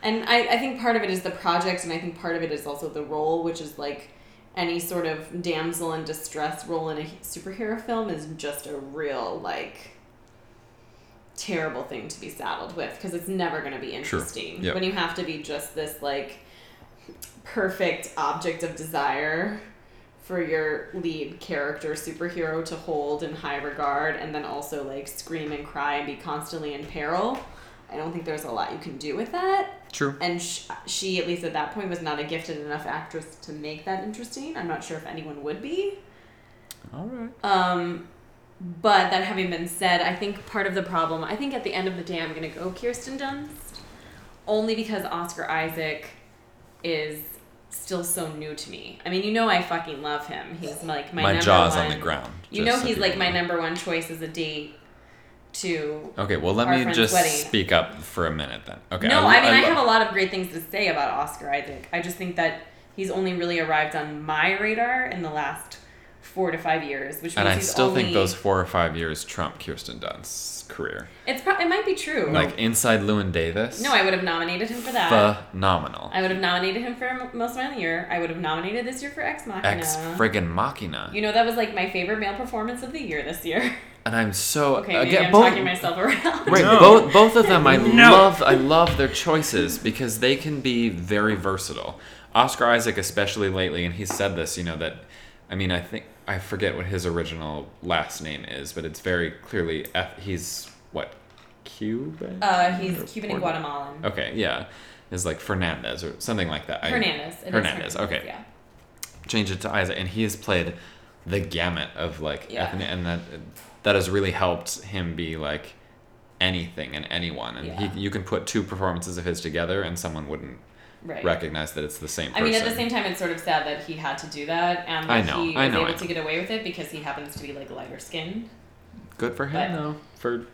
And I, I think part of it is the project, and I think part of it is also the role, which is like any sort of damsel in distress role in a superhero film is just a real, like, terrible thing to be saddled with because it's never going to be interesting. Yep. When you have to be just this, like, perfect object of desire for your lead character superhero to hold in high regard and then also like scream and cry and be constantly in peril i don't think there's a lot you can do with that True. and sh- she at least at that point was not a gifted enough actress to make that interesting i'm not sure if anyone would be All right. um, but that having been said, I think part of the problem, I think at the end of the day, I'm going to go Kirsten Dunst, only because Oscar Isaac is still so new to me. I mean, you know, I fucking love him. He's like my, My, number jaw's one, on the ground. You know, so he's like my know. number one choice as a date to. Okay, well, let me just wedding. speak up for a minute then. Okay. no, I, mean, I, lo- have a lot of great things to say about Oscar Isaac. I just think that he's only really arrived on my radar in the last four to five years, which means And I he's still only, think those four or five years trump Kirsten Dunst's career. It's pro- it might be true. Like Inside Llewyn Davis. No, I would have nominated him for that. phenomenal. I would have nominated him for Most Man of the Year. I would have nominated this year for Ex Machina. Ex friggin' Machina. You know that was like my favorite male performance of the year this year. *laughs* and I'm so Okay, maybe again I'm both talking myself around. right No. both both of them I No. love I love their choices because they can be very versatile. Oscar Isaac especially lately and he said this, you know that I mean I think I forget what his original last name is, but it's very clearly F, he's what Cuban? Uh, he's Or Cuban and Guatemalan. Okay, yeah. Is like Fernandez or something like that. I- Hernandez. Hernandez, okay. Yeah. change it to Isaac, and he has played the gamut of like Yeah. ethnic, and that that has really helped him be like anything and anyone, and Yeah. he you can put two performances of his together, and someone wouldn't Right. recognize that it's the same I mean, at the same time, it's sort of sad that he had to do that, and that I know, he I was know, able I to get away with it because he happens to be like lighter skinned. Good for him but- though, for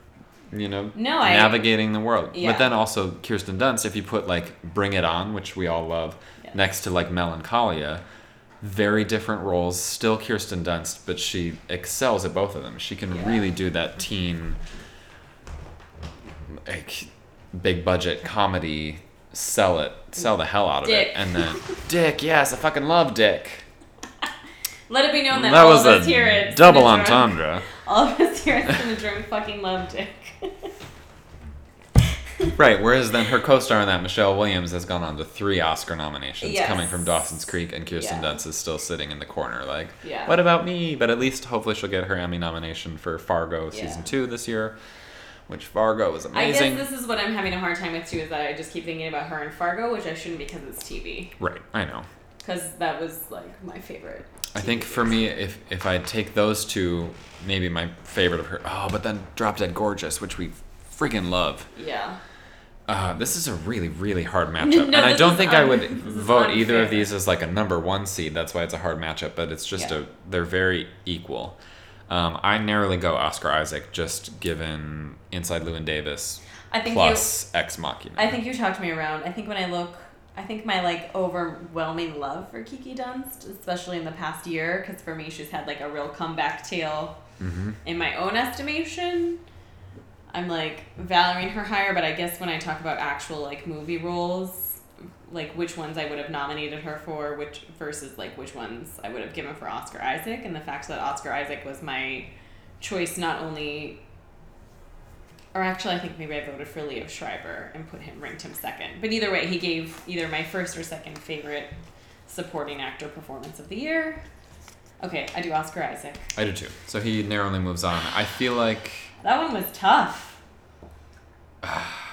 you know No, I- navigating the world. Yeah. But then also Kirsten Dunst, if you put like Bring It On, which we all love, Yes. next to like Melancholia. Very different roles, still Kirsten Dunst, but she excels at both of them. She can Yeah. really do that teen, like, big budget comedy, sell it, sell the hell out of Dick. it, and then Dick, yes, I fucking love Dick. *laughs* Let it be known that, that all was of us a here at double Syndrome- entendre. *laughs* All of us here at Syndrome fucking love Dick. *laughs* Right, whereas then her co-star in that, Michelle Williams, has gone on to three Oscar nominations, Yes. coming from Dawson's Creek, and Kirsten Yeah. Dunst is still sitting in the corner, like, Yeah. what about me? But at least, hopefully, she'll get her Emmy nomination for Fargo Yeah. season two this year, which Fargo is I guess this is what I'm having a hard time with too, is that I just keep thinking about her in Fargo, which I shouldn't because it's TV. right, I know. Because that was like my favorite. I think for series. me, if if I take those two, maybe my favorite of her. Oh, but then Drop Dead Gorgeous, which we freaking love. Yeah. Uh, this is a really, really hard *laughs* matchup, No, and I don't think I would vote either of these as like a number one seed. That's why it's a hard matchup. But it's just Yeah. a they're very equal. Um, I narrowly go Oscar Isaac, just given Inside Llewyn Davis I think plus Ex Machina. you. I think you talked me around. I think when I look, I think my like overwhelming love for Kiki Dunst, especially in the past year, because for me she's had like a real comeback tale. hmm In my own estimation, I'm like valuing her higher. But I guess when I talk about actual like movie roles, like which ones I would have nominated her for, which versus like which ones I would have given for Oscar Isaac, and the fact that Oscar Isaac was my choice not only or actually I think maybe I voted for Liev Schreiber and put him ranked him second. But either way, he gave either my first or second favorite supporting actor performance of the year. Okay, I do Oscar Isaac. I do too. So he narrowly moves on. I feel like That one was tough. Ah.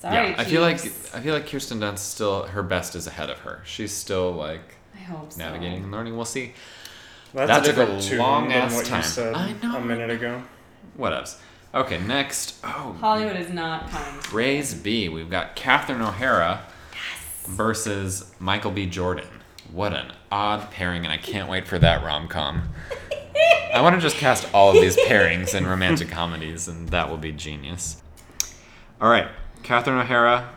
Sorry, yeah, I feel like I feel like Kirsten Dunst still her best is ahead of her. She's still like I hope so. navigating and learning. We'll see. That's That a took a different long ass what time. you said I know. a minute ago. What else? Okay, next. Oh, Hollywood is not kind. Raise B. We've got Catherine O'Hara versus Michael B. Jordan. What an odd pairing, and I can't wait for that rom com. I want to just cast all of these pairings in romantic *laughs* comedies, and that will be genius. All right, Catherine O'Hara,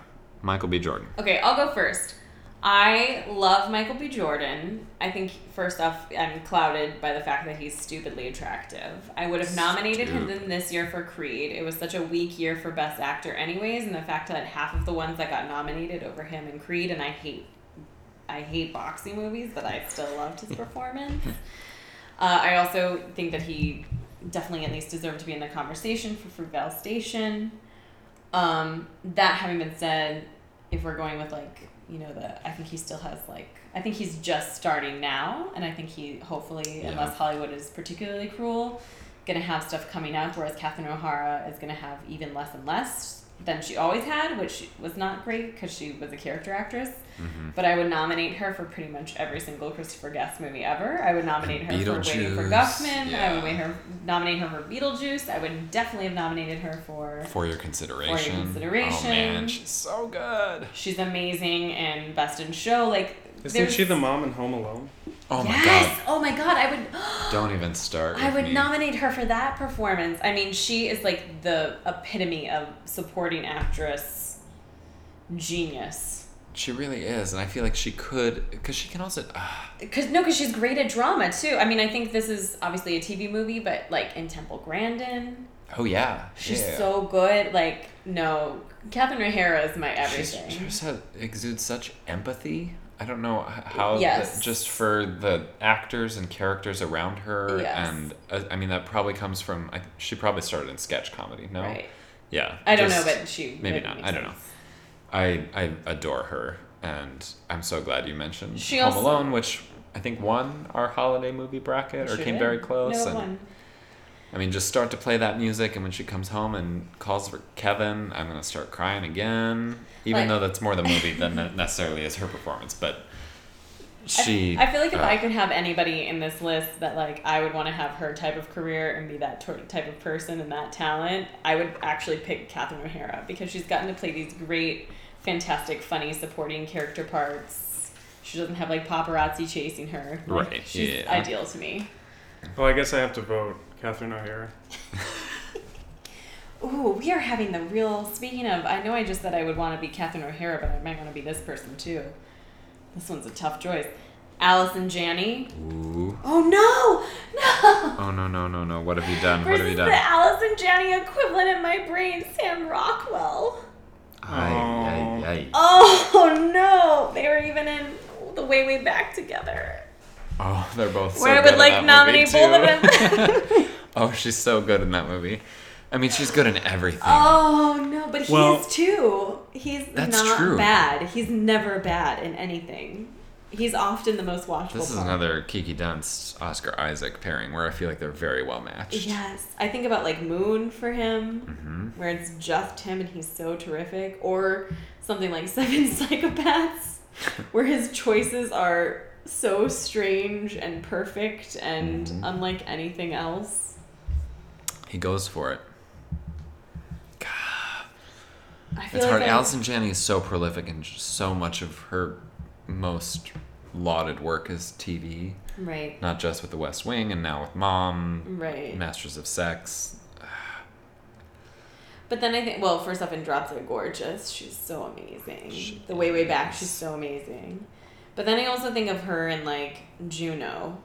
Michael B. Jordan. Okay, I'll go first. I love Michael B. Jordan. I think first off, I'm clouded by the fact that he's stupidly attractive. I would have nominated him Stupid. then this year for Creed. It was such a weak year for Best Actor, anyways, and the fact that half of the ones that got nominated over him in Creed, and I hate, I hate boxing movies, but I still loved his *laughs* performance. Uh, I also think that he definitely at least deserved to be in the conversation for Fruitvale Station. Um, that having been said, if we're going with like you know the, I think he still has like I think he's just starting now, and I think he hopefully, Yeah. unless Hollywood is particularly cruel, gonna have stuff coming out. Whereas Catherine O'Hara is gonna have even less and less than she always had, which was not great because she was a character actress. hmm But I would nominate her for pretty much every single Christopher Guest movie ever. I would nominate her for Waiting for Beetlejuice, Guffman. I would wait her, nominate her for Beetlejuice. I would definitely have nominated her for. For your consideration. For Your consideration. Oh man, she's so good. She's amazing and Best in Show. Like, Isn't she the mom in Home Alone? Oh my yes! god. Oh my god! I would. *gasps* Don't even start. I would me. nominate her for that performance. I mean, she is like the epitome of supporting actress genius. She really is, and I feel like she could, because she can also. ah, Cause no, cause she's great at drama too. I mean, I think this is obviously a TV movie, but like in Temple Grandin, oh yeah, she's yeah. so good. Like no, Catherine O'Hara is my She's, everything. she just has, exudes such empathy. I don't know how. the- just for the actors and characters around her, Yes. and uh, I mean that probably comes from. I, she probably started in sketch comedy. No. Right. Yeah. I don't know, but she maybe not. I don't know. I I adore her, and I'm so glad you mentioned She Home also- Alone, which I think won our holiday movie bracket or came did. very close. No, and. I mean, just start to play that music, and when she comes home and calls for Kevin, I'm gonna start crying again. Even Like- though that's more the movie than ne- necessarily is her performance, but she. I feel like if uh, I could have anybody in this list that like I would want to have her type of career and be that tor- type of person and that talent, I would actually pick Catherine O'Hara because she's gotten to play these great, fantastic, funny supporting character parts. She doesn't have like paparazzi chasing her. Like, Right, She's yeah. ideal to me. Well, I guess I have to vote Catherine O'Hara. *laughs* Ooh, we are having the real. Speaking of, I know I just said I would want to be Catherine O'Hara, but I might want to be this person too. This one's a tough choice. Allison Janney. Ooh. Oh no, no. Oh no no no no! What have you done? What have Versus you the done? Allison Janney equivalent in my brain, Sam Rockwell. Ay, ay, ay. Oh *laughs* no, they were even in the way way back together. Oh, they're both so Where I would in like nominate both of them. *laughs* *laughs* oh, she's so good in that movie. I mean, she's good in everything. oh no, but he Well- is too. He's That's not true. bad. He's never bad in anything. He's often the most watchable. this is part. another Kiki Dunst Oscar Isaac pairing where I feel like they're very well matched. Yes, I think about like Moon for him, hmm where it's just him and he's so terrific, or something like *laughs* Seven Psychopaths, where his choices are so strange and perfect and Mhm. unlike anything else. He goes for it. I feel It's like hard. I- Allison Janney is so prolific, and so much of her most lauded work is TV. Right. Not just with The West Wing, and now with Mom, Right. Masters of Sex. But then I think, well, first off, in Drop Dead Gorgeous, she's so amazing. She the way way back, she's so amazing. But then I also think of her in like Juno,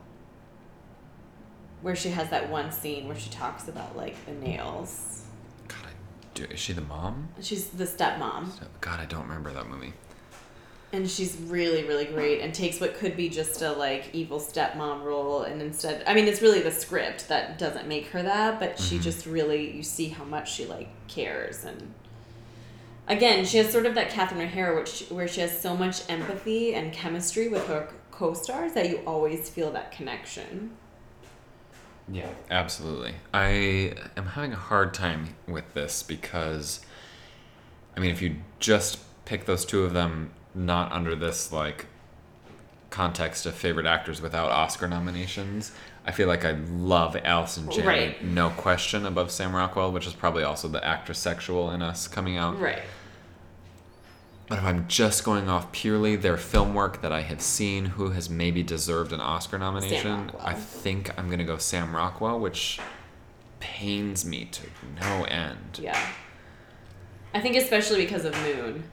where she has that one scene where she talks about like the nails. God, I, do, is she the mom? She's the stepmom, God, I don't remember that movie. and she's really really great, and takes what could be just a like evil stepmom role, and instead, I mean, it's really the script that doesn't make her that, but she Mhm. just really you see how much she like cares and. Again, she has sort of that Catherine O'Hara, which where she has so much empathy and chemistry with her co-stars that you always feel that connection. Yeah, absolutely. I am having a hard time with this because, I mean, if you just pick those two of them, not under this like context of favorite actors without Oscar nominations, I feel like I love Allison Janney, Right. no question, above Sam Rockwell, which is probably also the actress sexual in us coming out. Right. But if I'm just going off purely their film work that I have seen, who has maybe deserved an Oscar nomination, I think I'm gonna go Sam Rockwell, which pains me to no end. Yeah. I think especially because of Moon.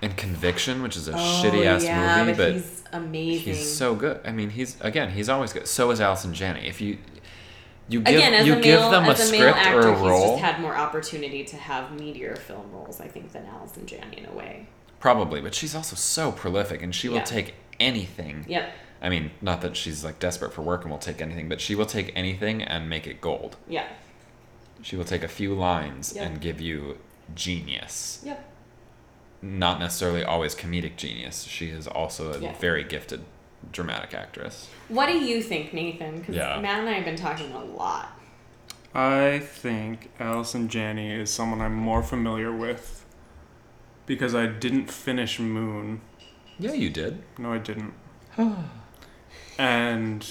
And Conviction, which is a Oh, shitty ass yeah, movie, but he's amazing. he's so good. I mean, he's again, he's always good. So is Allison Janney. If you you give Again, you a give them a a script actor, or a he's role, just had more opportunity to have meatier film roles, I think, than Allison Janney in a way. probably, but she's also so prolific, and she will Yeah. take anything. Yep. I mean, not that she's like desperate for work and will take anything, but she will take anything and make it gold. Yeah. She will take a few lines Yep. and give you genius. Yep. Not necessarily always comedic genius. She is also a Yeah. very gifted dramatic actress. What do you think, Nathan? Because Yeah. Matt and I have been talking a lot. I think Allison Janney is someone I'm more familiar with because I didn't finish Moon. Yeah, you did. No, I didn't. *sighs* and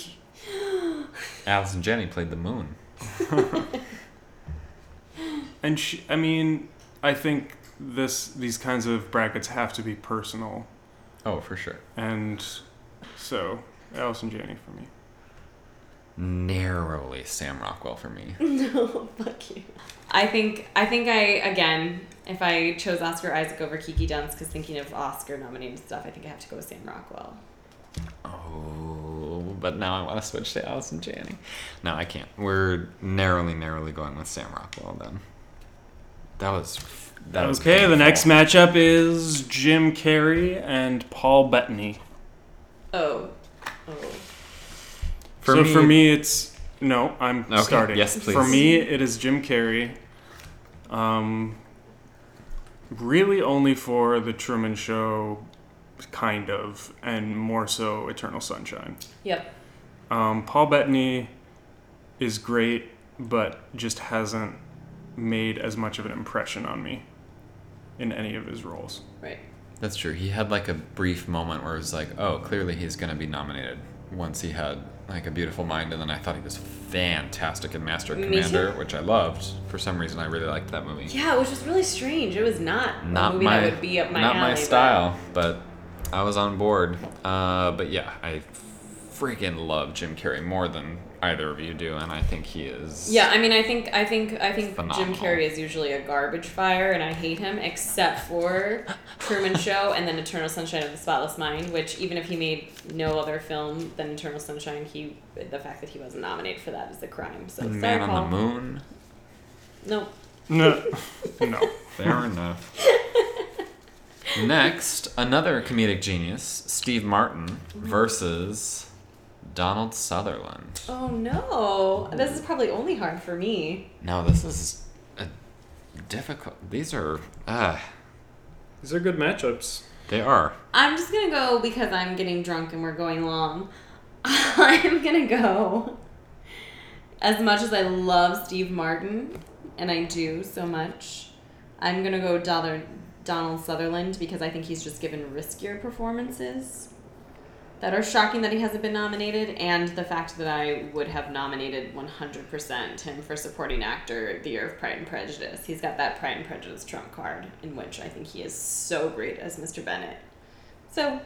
*gasps* Allison Janney played the moon. *laughs* *laughs* and she, I mean, I think this these kinds of brackets have to be personal, Oh, for sure. and so Allison Janney for me. Narrowly Sam Rockwell for me. *laughs* no, fuck you. I think I think I again, if I chose Oscar Isaac over Kiki Dunst, because thinking of Oscar nominated stuff, I think I have to go with Sam Rockwell. Oh, but now I want to switch to Allison Janney. No, I can't. We're narrowly, narrowly going with Sam Rockwell then. That was. That was okay, the painful. next matchup is Jim Carrey and Paul Bettany. Oh. Oh. For so me, for me, it's no. I'm Okay, starting. yes, please. For me, it is Jim Carrey. Um, really, only for the Truman Show, kind of, and more so Eternal Sunshine. Yep. Um, Paul Bettany is great, but just hasn't made as much of an impression on me in any of his roles. Right. That's true. He had like a brief moment where it was like, oh, clearly he's going to be nominated. Once he had like a beautiful mind, and then I thought he was fantastic in Master and Commander, too. which I loved. For some reason, I really liked that movie. Yeah, it was just really strange. It was not, Not a movie my, that would be up my not alley. my but- style, but I was on board. Uh, but yeah, I freaking love Jim Carrey more than either of you do, and I think he is. Yeah, I mean, I think I think I think Jim Phenomenal. Carrey is usually a garbage fire, and I hate him except for *laughs* Truman Show and then Eternal Sunshine of the Spotless Mind. Which even if he made no other film than Eternal Sunshine, he the fact that he wasn't nominated for that is the crime. So sorry, Man on Paul. the Moon. No, No, *laughs* no. Fair enough. *laughs* Next, another comedic genius, Steve Martin versus Donald Sutherland. oh no, this is probably only hard for me. No, this is a difficult. These are ah, These are good matchups. they are. I'm just gonna go because I'm getting drunk and we're going long. *laughs* I'm gonna go. As much as I love Steve Martin, and I do so much, I'm gonna go Dollar, Donald Sutherland because I think he's just given riskier performances. That are shocking that he hasn't been nominated, and the fact that I would have nominated 100% him for supporting actor the year of Pride and Prejudice. He's got that Pride and Prejudice trump card, in which I think he is so great as Mr. Bennet. So,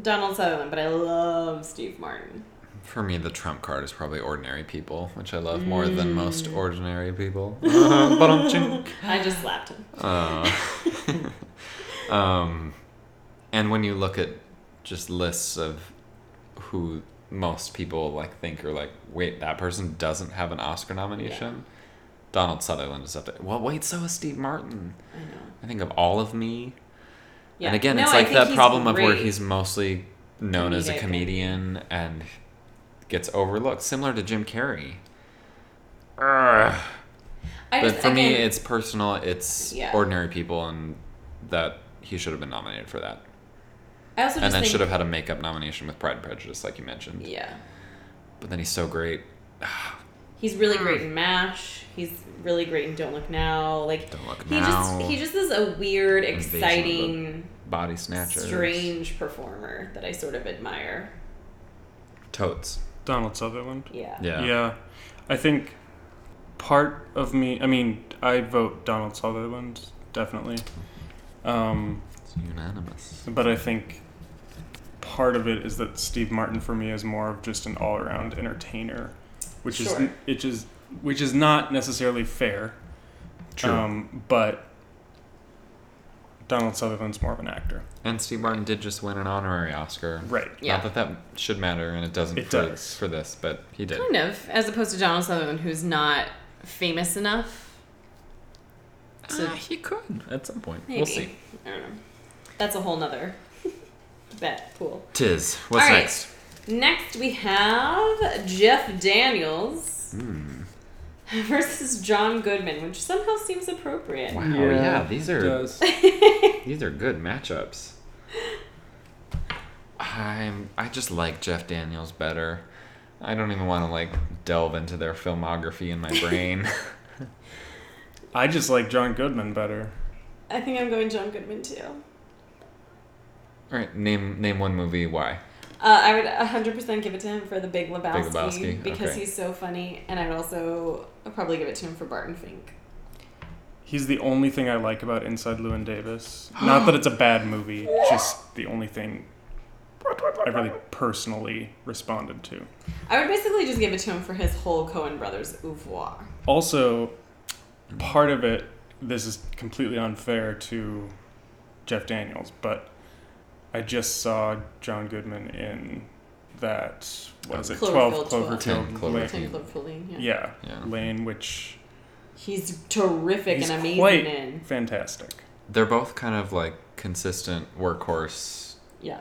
Donald Sutherland, but I love Steve Martin. For me, the trump card is probably ordinary people, which I love more than Mm. most ordinary people. *laughs* *laughs* Uh. I just slapped him. Uh, *laughs* um, and when you look at just lists of who most people like think are like, wait, that person doesn't have an Oscar nomination. Donald Sutherland is up there. Well, wait, so is Steve Martin. I know. I think of all of me. Yeah. And again, No, it's like that problem of where he's mostly known as a comedian and gets overlooked, similar to Jim Carrey. I But just, for me, it's personal. It's Yeah. ordinary people, and that he should have been nominated for that, I also and just then think, should have had a makeup nomination with Pride and Prejudice, like you mentioned. Yeah. But then he's so great. *sighs* He's really great in MASH. He's really great in Don't Look Now. Like Don't Look he Now. just he just is a weird, Invasion exciting, Body snatcher. strange performer that I sort of admire. Totes. Donald Sutherland. Yeah. Yeah. Yeah. I think part of me, I mean, I vote Donald Sutherland, definitely. Um, It's unanimous. but I think part of it is that Steve Martin for me is more of just an all-around entertainer, which Sure. is which is which is not necessarily fair. True. Um, but Donald Sutherland's more of an actor. and Steve Martin did just win an honorary Oscar. Right. Yeah. Not that that should matter, and it doesn't It for, does. for this, but he did. Kind of, as opposed to Donald Sutherland, who's not famous enough. To Uh, he could at some point. maybe. We'll see. I don't know. That's a whole nother bet pool. Tis. What's All right. next? Next, we have Jeff Daniels Hmm. versus John Goodman, which somehow seems appropriate. Wow. Yeah, these are does. *laughs* these are good matchups. I'm I just like Jeff Daniels better. I don't even want to like delve into their filmography in my brain. *laughs* I just like John Goodman better. I think I'm going John Goodman too. All right, name name one movie. Why? Uh, I would 100% give it to him for The Big Lebowski, Lebowski, because okay. he's so funny, and I'd also probably give it to him for Barton Fink. He's the only thing I like about Inside Llewyn Davis. Not that it's a bad movie, just the only thing I really personally responded to. I would basically just give it to him for his whole Coen Brothers oeuvre. Also, part of it, this is completely unfair to Jeff Daniels, but I just saw John Goodman in that, what oh. is it, Cloverfield 12 12. Cloverfield Cloverfield. Lane. Ten Cloverfield Lane, yeah. Yeah, Yeah. Lane, which He's terrific he's and amazing quite in. fantastic. They're both kind of like consistent workhorse Yeah.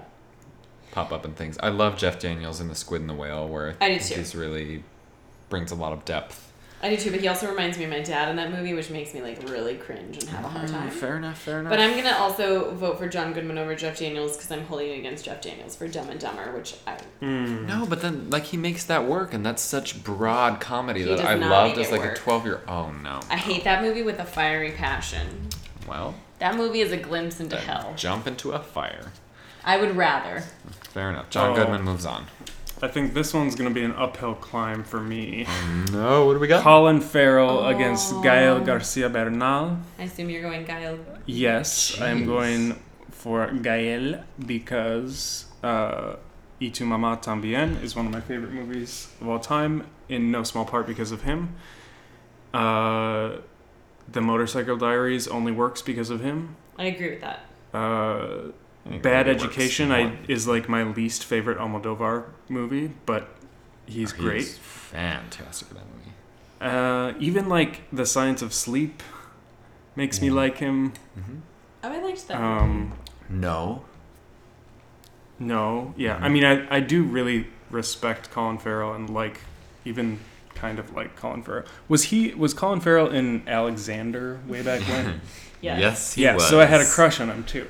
pop up and things. I love Jeff Daniels in The Squid and the Whale, where I do think he's really brings a lot of depth. I do too, but he also reminds me of my dad in that movie, which makes me like really cringe and have a hard time. Mm, Fair enough. Fair enough. But I'm gonna also vote for John Goodman over Jeff Daniels because I'm holding it against Jeff Daniels for Dumb and Dumber, which I Mm. No, but then like he makes that work, and that's such broad comedy He that I loved as it like a twelve year. Old Oh no. I hate that movie with a fiery passion. Well, That movie is a glimpse into hell. jump into a fire. I would rather. Fair enough. John Oh. Goodman moves on. I think this one's going to be an uphill climb for me. No, what do we got? Colin Farrell against Oh. Gael Garcia Bernal. I assume you're going Gael. Yes, I'm going for Gael because uh, Y tu mamá también is one of my favorite movies of all time, in no small part because of him. Uh, the Motorcycle Diaries only works because of him. I agree with that. Uh, I think it Bad Education. I, is like my least favorite Almodovar movie, but he's great. fantastic in that movie. Uh, even like The Science of Sleep makes me Mhm. like him. Mm-hmm. Oh, I liked that. Um, No. no, yeah. I Mhm. mean, I, I do really respect Colin Farrell and like even kind of like Colin Farrell. Was he was Colin Farrell in Alexander way back when? *laughs* yes. Yes, he yeah, was. so I had a crush on him too.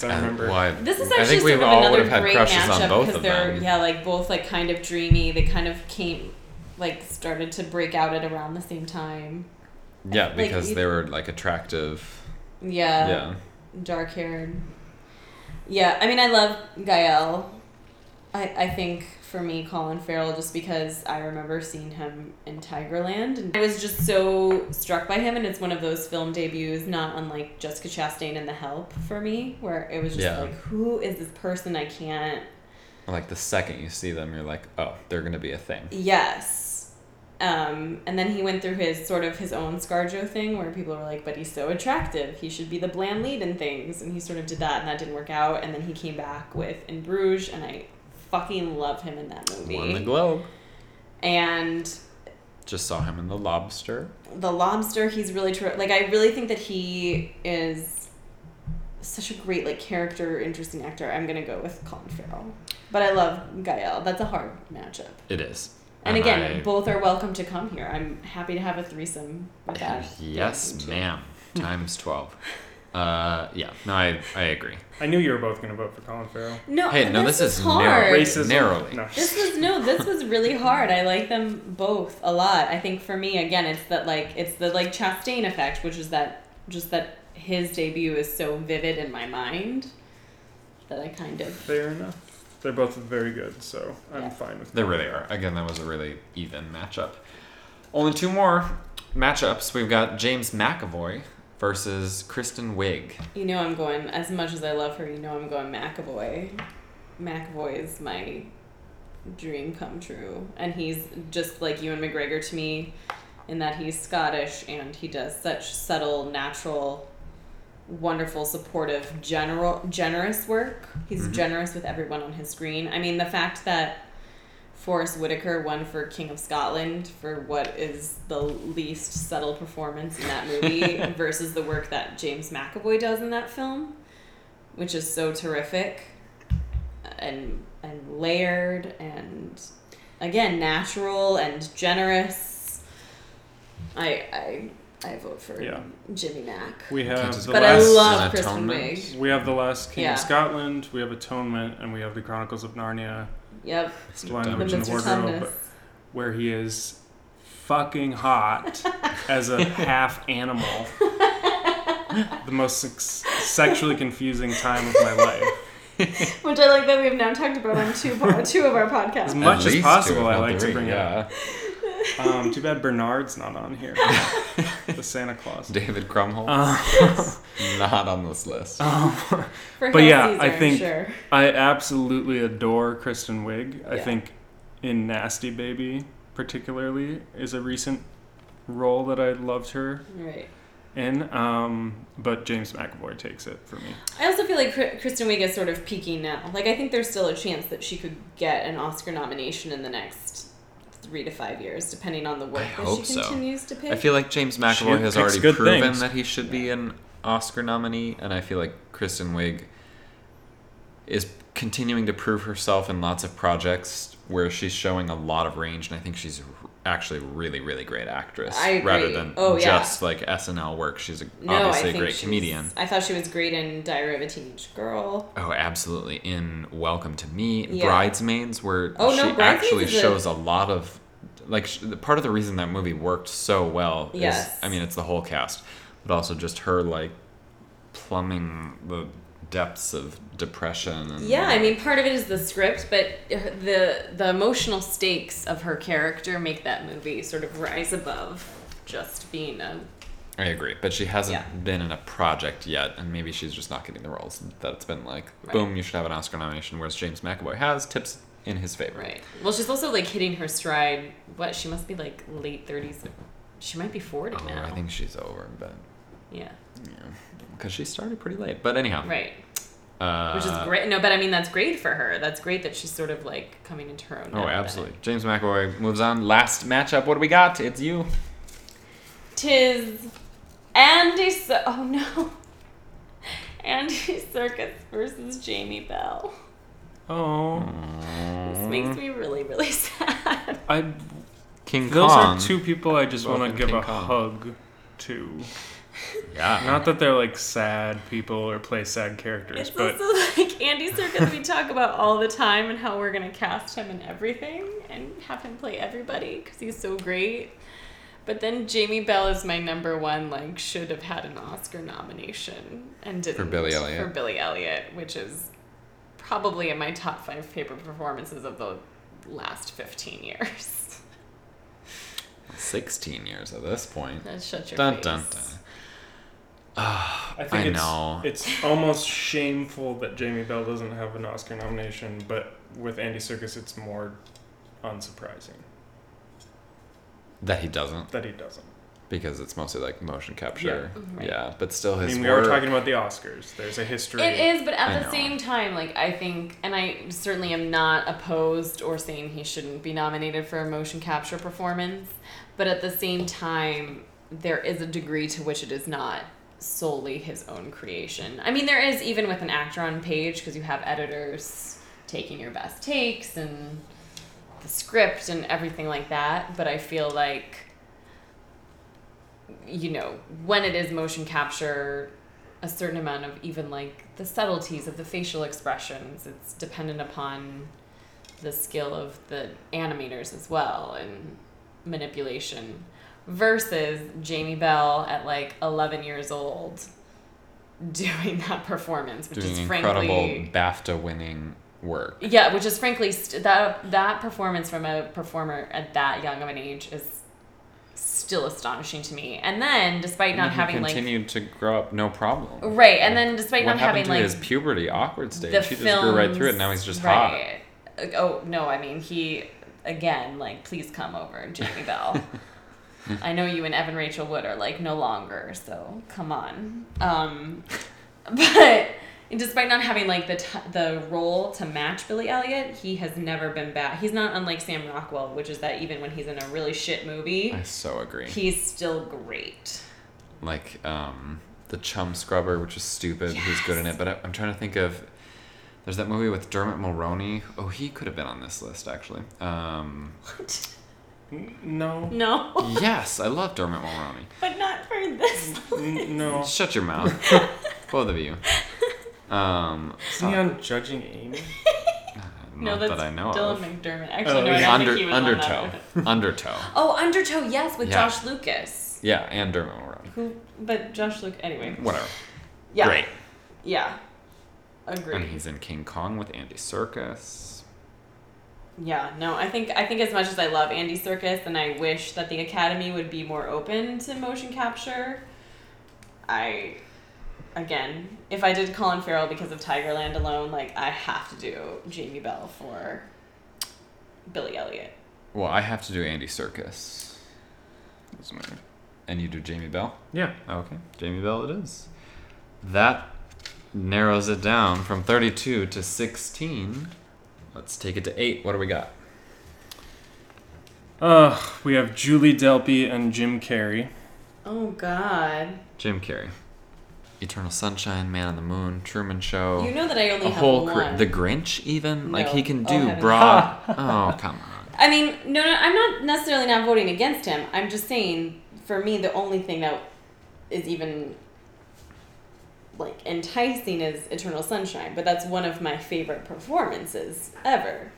Because I And remember. why- This is I actually think we've of all another would have had great crushes on matchup both because of they're them. yeah like both like kind of dreamy. They kind of came like started to break out at around the same time. Yeah, because you- they were like attractive. Yeah. yeah. Dark haired. Yeah, I mean I love Gael. I, I think for me, Colin Farrell, just because I remember seeing him in Tigerland, and I was just so struck by him, and it's one of those film debuts, not unlike Jessica Chastain in The Help for me, where it was just Yeah. like, who is this person? I can't. Like the second you see them, you're like, oh, they're gonna be a thing. Yes. Um, and then he went through his sort of his own ScarJo thing where people were like, but he's so attractive. He should be the bland lead in things. And he sort of did that and that didn't work out. And then he came back with In Bruges and I fucking love him in that movie. Won the Globe. and Just saw him in The Lobster. the lobster he's really true like i really think that he is such a great like character interesting actor i'm gonna go with colin farrell but i love gael that's a hard matchup It is. and again I- both are welcome to come here i'm happy to have a threesome with that yes, ma'am. Times twelve. *laughs* Uh, yeah. No, I I agree. I knew you were both going to vote for Colin Farrell. no Hey, no, this was is hard narrow. Racism. Narrowly. No. this was no this was really hard i like them both a lot i think for me again it's that like it's the like chastain effect which is that just that his debut is so vivid in my mind that i kind of Fair enough. They're both very good, so I'm Yeah. fine with They really are. Again, that was a really even matchup. Only two more matchups. We've got James McAvoy versus Kristen Wiig. you know i'm going as much as i love her you know i'm going mcavoy mcavoy is my dream come true and he's just like ewan mcgregor to me in that he's scottish and he does such subtle natural wonderful supportive general generous work he's Mhm. generous with everyone on his screen i mean the fact that Forest Whitaker won for King of Scotland for what is the least subtle performance in that movie *laughs* versus the work that James McAvoy does in that film, which is so terrific and and layered and again natural and generous. I I I vote for Yeah. Jimmy Mack. We have the But I last. love An Kristen Wiig. we have the last King Yeah. of Scotland. We have Atonement, and we have the Chronicles of Narnia, Yep, Blind the the Witch and Mr. the Wardrobe, where he is fucking hot *laughs* as a half animal. the most sex- sexually confusing time of my life. *laughs* Which I like that we have now talked about on two po- two of our podcasts. As much as possible, I not like to three, bring it up. Yeah. *laughs* Um, too bad Bernard's not on here. *laughs* the Santa Clause. David Krumholtz Um, *laughs* not on this list. um, But yeah, Caesar, I I'm think- sure. I absolutely adore Kristen Wiig. I think in Nasty Baby, particularly, is a recent role that I loved her Right. in. Um, but James McAvoy takes it for me. I also feel like Kristen Wiig is sort of peaking now. Like I think there's still a chance that she could get an Oscar nomination in the next three to five years, depending on the work I that hope she so. continues to pick. I feel like James McAvoy She has already proven things. that he should be an Oscar nominee, and I feel like Kristen Wiig is continuing to prove herself in lots of projects where she's showing a lot of range, and I think she's r- actually really, really great actress. Rather than Oh, yeah. just like SNL work, she's a, no, obviously a great comedian. I thought she was great in Diary of a Teenage Girl. Oh, absolutely. In Welcome to Me, Yeah. Bridesmaids, where Oh, no, she Bridesmaids actually is a- shows a lot of, like, part of the reason that movie worked so well is, Yes. I mean, it's the whole cast, but also just her, like, plumbing the depths of depression. And, Yeah, I mean, part of it is the script, but uh, the the emotional stakes of her character make that movie sort of rise above just being a. I agree. But she hasn't Yeah. been in a project yet, and maybe she's just not getting the roles that it's been like, Right. boom, you should have an Oscar nomination, whereas James McAvoy has tips in his favor. Right. Well, she's also like hitting her stride. What? She must be like late thirties. She might be forty Oh, now. I think she's over, but Yeah. yeah, because she started pretty late. But anyhow, Right. uh, Which is great. No, but I mean that's great for her. That's great that she's sort of like coming into her own. Oh, now. absolutely. James McAvoy moves on. Last matchup. What do we got? It's you. Tis Andy. Cir- oh no. *laughs* Andy Serkis versus Jamie Bell. Oh, This makes me really, really *laughs* sad. I. King Those Kong. are two people I just want to give King a Kong. hug to. Yeah. Not that they're like sad people or play sad characters, It's but also like Andy Serkis we talk about all the time and how we're gonna cast him in everything and have him play everybody because he's so great. But then Jamie Bell is my number one. Like, should have had an Oscar nomination and didn't for Billy Elliot. For Billy Elliot, which is probably in my top five favorite performances of the last 15 years. 16 years at this point. Let's shut your Dun face. dun dun. I think I it's, know. it's almost shameful that Jamie Bell doesn't have an Oscar nomination, but with Andy Serkis, it's more unsurprising That he doesn't that he doesn't. because it's mostly like motion capture. Right. Mm-hmm. Yeah, but still I his mean, we are work- talking about the Oscars. There's a history. It is, but at I the know. same time, like I think, and I certainly am not opposed or saying he shouldn't be nominated for a motion capture performance. But at the same time, there is a degree to which it is not solely his own creation. I mean, there is even with an actor on page because you have editors taking your best takes and the script and everything like that. But I feel like you know, when it is motion capture, a certain amount of even like the subtleties of the facial expressions, it's dependent upon the skill of the animators as well and manipulation versus Jamie Bell at like 11 years old doing *laughs* that performance, which doing is incredible frankly BAFTA winning work. yeah, which is frankly st- that that performance from a performer at that young of an age is still astonishing to me. And then, despite And not having like continued to grow up no problem. right, and then despite not having to like his puberty awkward stage? he just grew right through it. films- Now he's just hot. right. Uh, Oh no, I mean he again like please come over, Jamie Bell. *laughs* I know you and Evan Rachel Wood are like no longer, so come on. Um, *laughs* but despite not having like the t- the role to match Billy Elliot, he has never been bad. He's not unlike Sam Rockwell, which is that even when he's in a really shit movie, I so agree. he's still great. like um, the Chumscrubber, which is stupid. Who's good in it? But I, I'm trying to think of. There's that movie with Dermot Mulroney. Oh, he could have been on this list actually. Um, N- no. No, *laughs* yes, I love Dermot Mulroney. but not for this. N- *laughs* no. Shut your mouth, *laughs* both of you. Um, Isn't he on Judging Amy? No, that's that I know Dylan of. McDermott. Actually, Oh, no, I yeah. don't Under think he was on Undertow. Undertow. Oh, Undertow, yes, with Yeah. Josh Lucas. Yeah, and Dermot Mulroney. Who? But Josh Lucas. Anyway. Whatever. Yeah. Great. Yeah. Agree. And he's in King Kong with Andy Serkis. Yeah. No, I think I think as much as I love Andy Serkis and I wish that the Academy would be more open to motion capture, I, again, if I did Colin Farrell because of Tigerland alone, like I have to do Jamie Bell for Billy Elliot. Well, I have to do Andy Serkis. And you do Jamie Bell? Yeah. Okay, Jamie Bell it is. That narrows it down from 32 to 16. Let's take it to 8. What do we got? Uh, we have Julie Delpy and Jim Carrey. Oh God. Jim Carrey. Eternal Sunshine, Man on the Moon, Truman Show. You know that I only a have whole one. career. The Grinch, even? like, he can Oh, do heavens. broad. *laughs* oh, come on. I mean, no, no, I'm not necessarily not voting against him. I'm just saying, for me, the only thing that is even like enticing is Eternal Sunshine, but that's one of my favorite performances ever.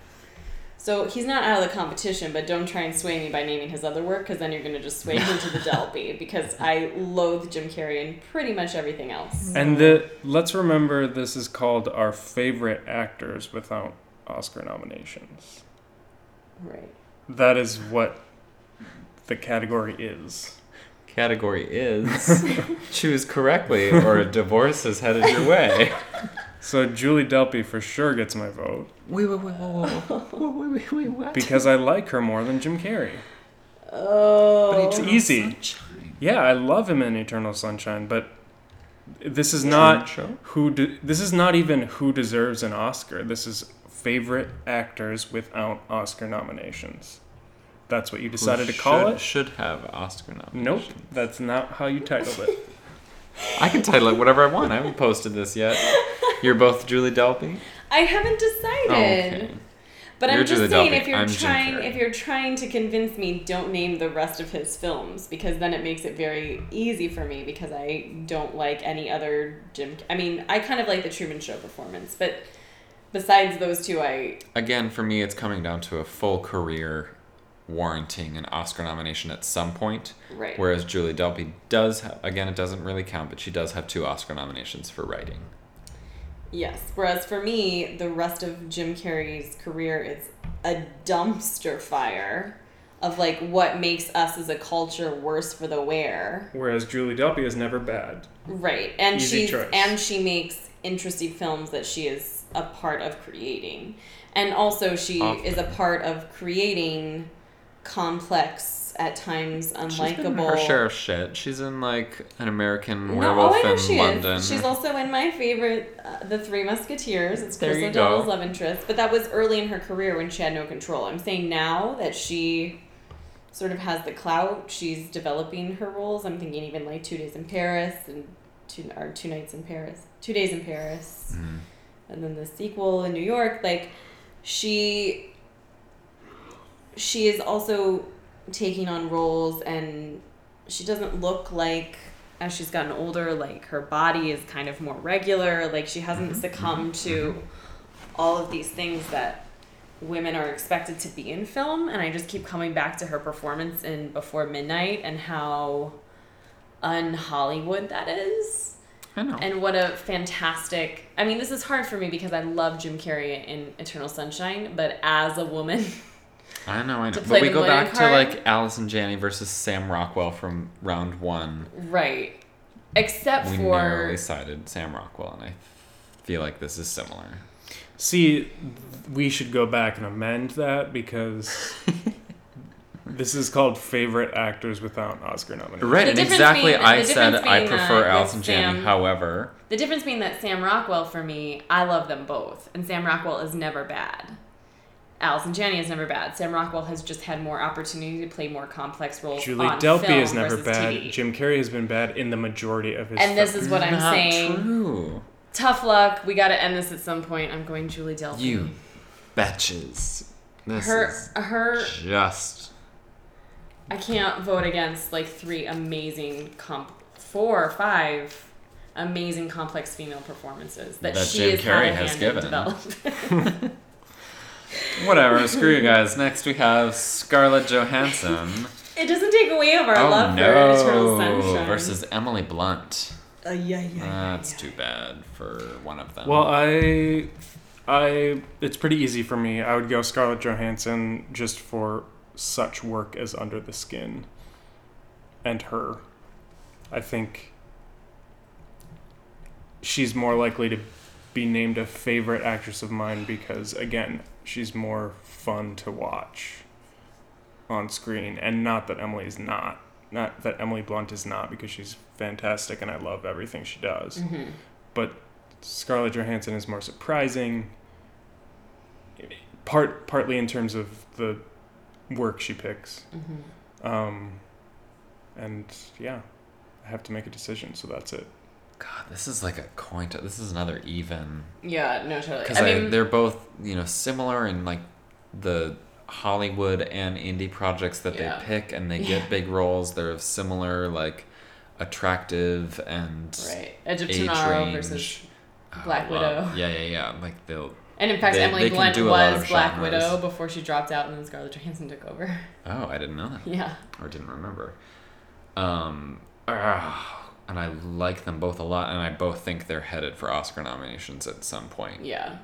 So he's not out of the competition, but don't try and sway me by naming his other work, because then you're gonna just sway me to the *laughs* Delpy, because I loathe Jim Carrey and pretty much everything else. And the let's remember this is called our favorite actors without Oscar nominations. Right. That is what the category is category is, *laughs* choose correctly or a divorce is headed your way. So Julie Delpy for sure gets my vote. Wait, wait, wait, whoa, whoa, whoa, wait, wait, wait, what? Because I like her more than Jim Carrey. Oh, but it's easy. Sunshine. Yeah, I love him in Eternal Sunshine, but this is not who. De- this is not even who deserves an Oscar. This is favorite actors without Oscar nominations. That's what you decided to call should, it? Should have Oscar nomination. Nope, that's not how you titled it. *laughs* I can title it whatever I want. I haven't posted this yet. You're both Julie Delpy. I haven't decided. Okay. But You're I'm just Julie saying, Delpy. if you're I'm trying, if you're trying to convince me, don't name the rest of his films because then it makes it very easy for me because I don't like any other Jim. I mean, I kind of like the Truman Show performance, but besides those two, I Again, for me, it's coming down to a full career warranting an Oscar nomination at some point. right. Whereas Julie Delpy does have, again, it doesn't really count, but she does have two Oscar nominations for writing. Yes. Whereas for me, the rest of Jim Carrey's career is a dumpster fire of like what makes us as a culture worse for the wear. Whereas Julie Delpy is never bad. Right. And Easy she's choice. and she makes interesting films that she is a part of creating. And also she Often. is a part of creating complex at times unlikable her share of shit. She's in like an American No, oh, werewolf I know in she London. is. She's also in my favorite, uh, The Three Musketeers. It's Chris O'Donnell's love interest, but that was early in her career when she had no control. I'm saying now that she sort of has the clout, she's developing her roles. I'm thinking even like Two Days in Paris and two or Two Nights in Paris, Two Days in Paris, Mhm. and then the sequel in New York. Like she, she is also taking on roles and she doesn't look like as she's gotten older like her body is kind of more regular. Like she hasn't mm-hmm. succumbed mm-hmm. to all of these things that women are expected to be in film. And i just keep coming back to her performance in before midnight and how un hollywood that is. I know. and what a fantastic i mean this is hard for me because i love jim carrey in eternal sunshine but as a woman *laughs* I know, I know. to But we go back card. to like Allison Janney versus Sam Rockwell from round one. right except We for narrowly sided Sam Rockwell, and I feel like this is similar. See, we should go back and amend that because *laughs* this is called favorite actors without Oscar nomination. Right, and exactly being- I said I prefer that with Allison Janney. However, The difference being that Sam Rockwell for me, I love them both, and Sam Rockwell is never bad. Allison Janney is never bad. Sam Rockwell has just had more opportunity to play more complex roles. Julie on Delpy film is never bad. TV. Jim Carrey has been bad in the majority of his And this films. is what I'm not saying. True. Tough luck. We got to end this at some point. I'm going Julie Delpy. You betches. This her, is her. just I can't vote against like three amazing comp, four or five amazing complex female performances that, That she Jim has had Carrey a has hand in given. *laughs* *laughs* developing. whatever. screw you guys. Next we have Scarlett Johansson. It doesn't take away of our oh love for Eternal no! Sunshine. Versus Emily Blunt. Uh, yeah, yeah, That's too bad for one of them. Well, I, I, it's pretty easy for me. I would go Scarlett Johansson just for such work as Under the Skin, and her. I think she's more likely to be named a favorite actress of mine because again, she's more fun to watch on screen, and not that Emily is not. Not that Emily Blunt is not because she's fantastic and I love everything she does Mm-hmm. but Scarlett Johansson is more surprising. Part partly in terms of the work she picks, Mm-hmm. um, and yeah, I have to make a decision, so that's it. God, this is like a coin. To, this is another even Yeah, no, totally. because I mean, they're both you know similar in like the Hollywood and indie projects that Yeah. they pick, and they Yeah. get *laughs* big roles. They're of similar like attractive and right. Edge of Tomorrow range. versus. Oh, Black well, Widow. Yeah, yeah, yeah. Like they'll. And in fact, They- Emily they Blunt do a lot was Black genres. Widow before she dropped out, and then Scarlett Johansson took over. Oh, I didn't know that. *laughs* Yeah. or didn't remember. Um, ah, and I like them both a lot, and I both think they're headed for Oscar nominations at some point Yeah.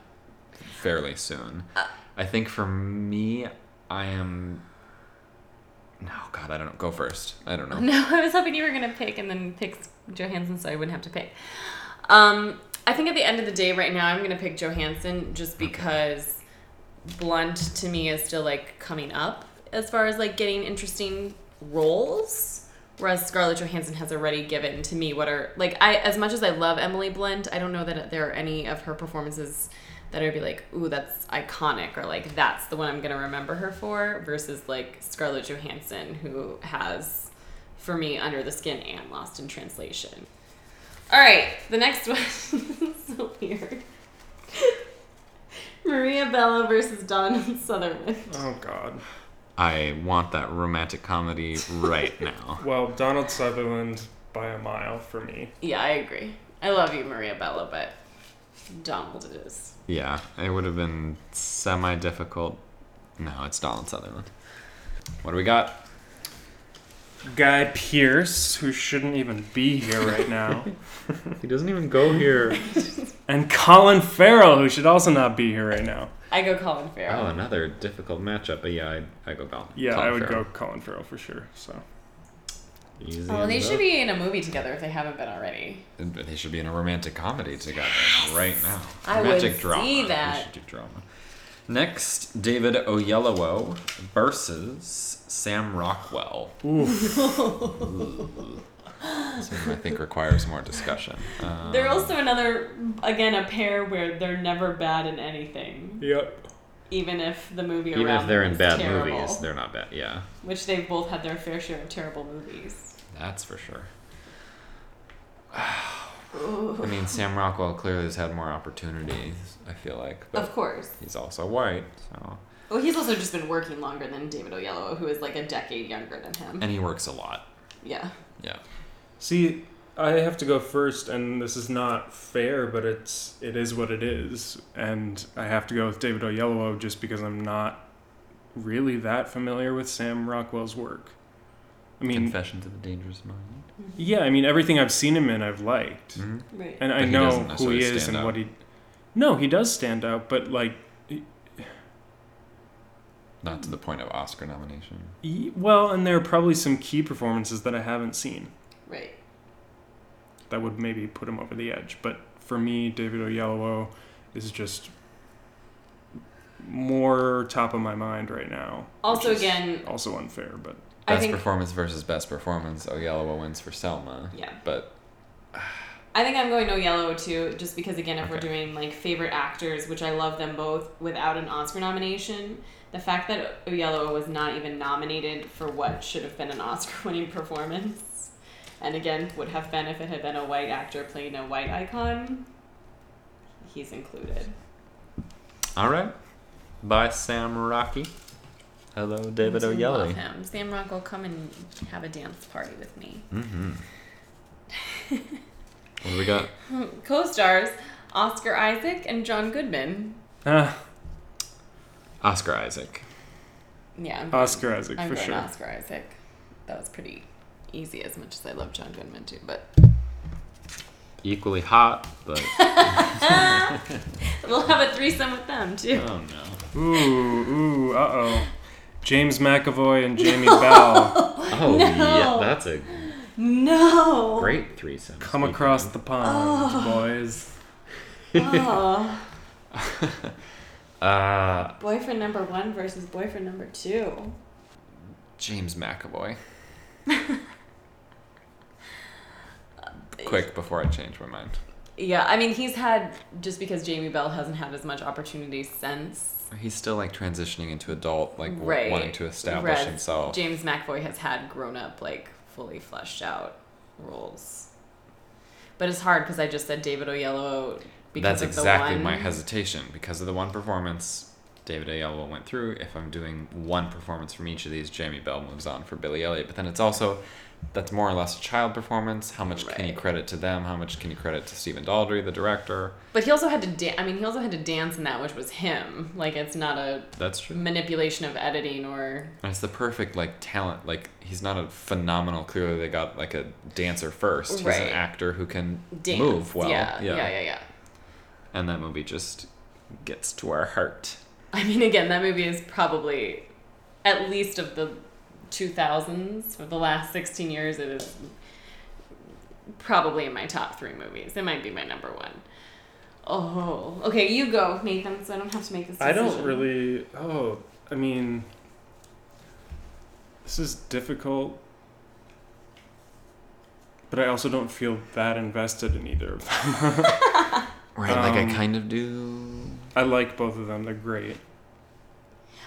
fairly soon. Uh, I think for me, I am. No, God, I don't know. Go first. I don't know. *laughs* No, I was hoping you were gonna pick and then pick Johansson, so I wouldn't have to pick. Um, I think at the end of the day, right now, I'm gonna pick Johansson just because Blunt to me is still like coming up as far as like getting interesting roles. Whereas Scarlett Johansson has already given to me what are like I as much as I love Emily Blunt, I don't know that there are any of her performances that I'd be like, ooh, that's iconic, or like that's the one I'm gonna remember her for, versus like Scarlett Johansson, who has, for me, Under the Skin and Lost in Translation. All right, the next *laughs* one is so weird. *laughs* Maria Bello versus Donald Sutherland. Oh God. I want that romantic comedy right *laughs* now. Well, Donald Sutherland by a mile for me. Yeah, I agree. I love you, Maria Bello, but Donald it is. Yeah, it would have been semi difficult. No, it's Donald Sutherland. What do we got? Guy Pearce, who shouldn't even be here right now, *laughs* He doesn't even go here. and Colin Farrell, who should also not be here right now. I go Colin Farrell. Oh, another difficult matchup, but yeah, I I go Colin. Yeah, Colin I would Farrell. go Colin Farrell for sure. So Easy Oh, they as should that. be in a movie together if they haven't been already. They should be in a romantic comedy together right now. I would romantic drama. see We should do drama. Next, David Oyelowo versus Sam Rockwell. This *laughs* *laughs* one I think requires more discussion. Um, They're also another, again, a pair where they're never bad in anything, yep. even if the movie even if they're them in bad terrible, movies, they're not bad. Yeah, which they've both had their fair share of terrible movies. that's for sure. *sighs* I mean, Sam Rockwell clearly has had more opportunities. I feel like, but Of course. he's also white, so Well, he's also just been working longer than David Oyelowo, who is like a decade younger than him. and he works a lot. yeah. Yeah. See, I have to go first, and this is not fair, but it's it is what it is, and I have to go with David Oyelowo just because I'm not really that familiar with Sam Rockwell's work. I mean, Confessions of a Dangerous Mind. yeah, I mean everything I've seen him in, I've liked, hmm Right. and But I know who he is and out. what he. No, he does stand out, but like, Not to the point of Oscar nomination. well, and there are probably some key performances that I haven't seen right. that would maybe put him over the edge. But for me, David Oyelowo is just more top of my mind right now. Also, again, also unfair, but Best think- performance versus best performance. Oyelowo wins for Selma. Yeah. But I think I'm going Oyelowo too, just because again, if we're doing like favorite actors, which I love them both, without an Oscar nomination, the fact that Oyelowo was not even nominated for what should have been an Oscar-winning *laughs* performance, and again would have been if it had been a white actor playing a white icon, he's included. all right. By Sam Rocky. Hello, David I love him. Sam Rockwell come and have a dance party with me. Mm-hmm. *laughs* what do we got? Co-stars Oscar Isaac and John Goodman. ah, Oscar Isaac. Yeah, I'm going- Oscar Isaac I'm for going sure. Oscar Isaac. That was pretty easy, as much as I love John Goodman too. But Equally hot, but *laughs* we'll have a threesome with them too. oh no. Ooh, ooh, uh oh. *laughs* James McAvoy and Jamie *laughs* Bell Oh No. yeah, that's a No. great threesome. come speaking across the pond, boys. Oh. Uh, boyfriend number one versus boyfriend number two. James McAvoy. Quick before I change my mind. Yeah, I mean he's had just because Jamie Bell hasn't had as much opportunity since. He's still like transitioning into adult, like w- Right. wanting to establish Whereas himself. James McAvoy has had grown up, like fully fleshed out roles. But it's hard because I just said David Oyelowo because That's of exactly the one. my hesitation because of the one performance David Oyelowo went through. If I'm doing one performance from each of these, Jamie Bell moves on for Billy Elliot. But then it's also that's more or less a child performance. How much can you credit to them? How much can you credit to Stephen Daldry, the director? But he also had to dance. I mean, he also had to dance in that, which was him. Like it's not a That's true. manipulation of editing or And it's the perfect like talent. Like he's not a phenomenal. Clearly, they got like a dancer first. He's Right. an actor who can dance. move well. Yeah, yeah, yeah, yeah. And that movie just gets to our heart. I mean, again, that movie is probably at least of the 2000s for the last 16 years. It is probably in my top three movies. It might be my number one. Oh, okay. You go, Nathan. So I don't have to make this. I don't really. Oh, I mean, this is difficult, but I also don't feel that invested in either of them. *laughs* Right, like I Um, kind of do. I like both of them; they're great.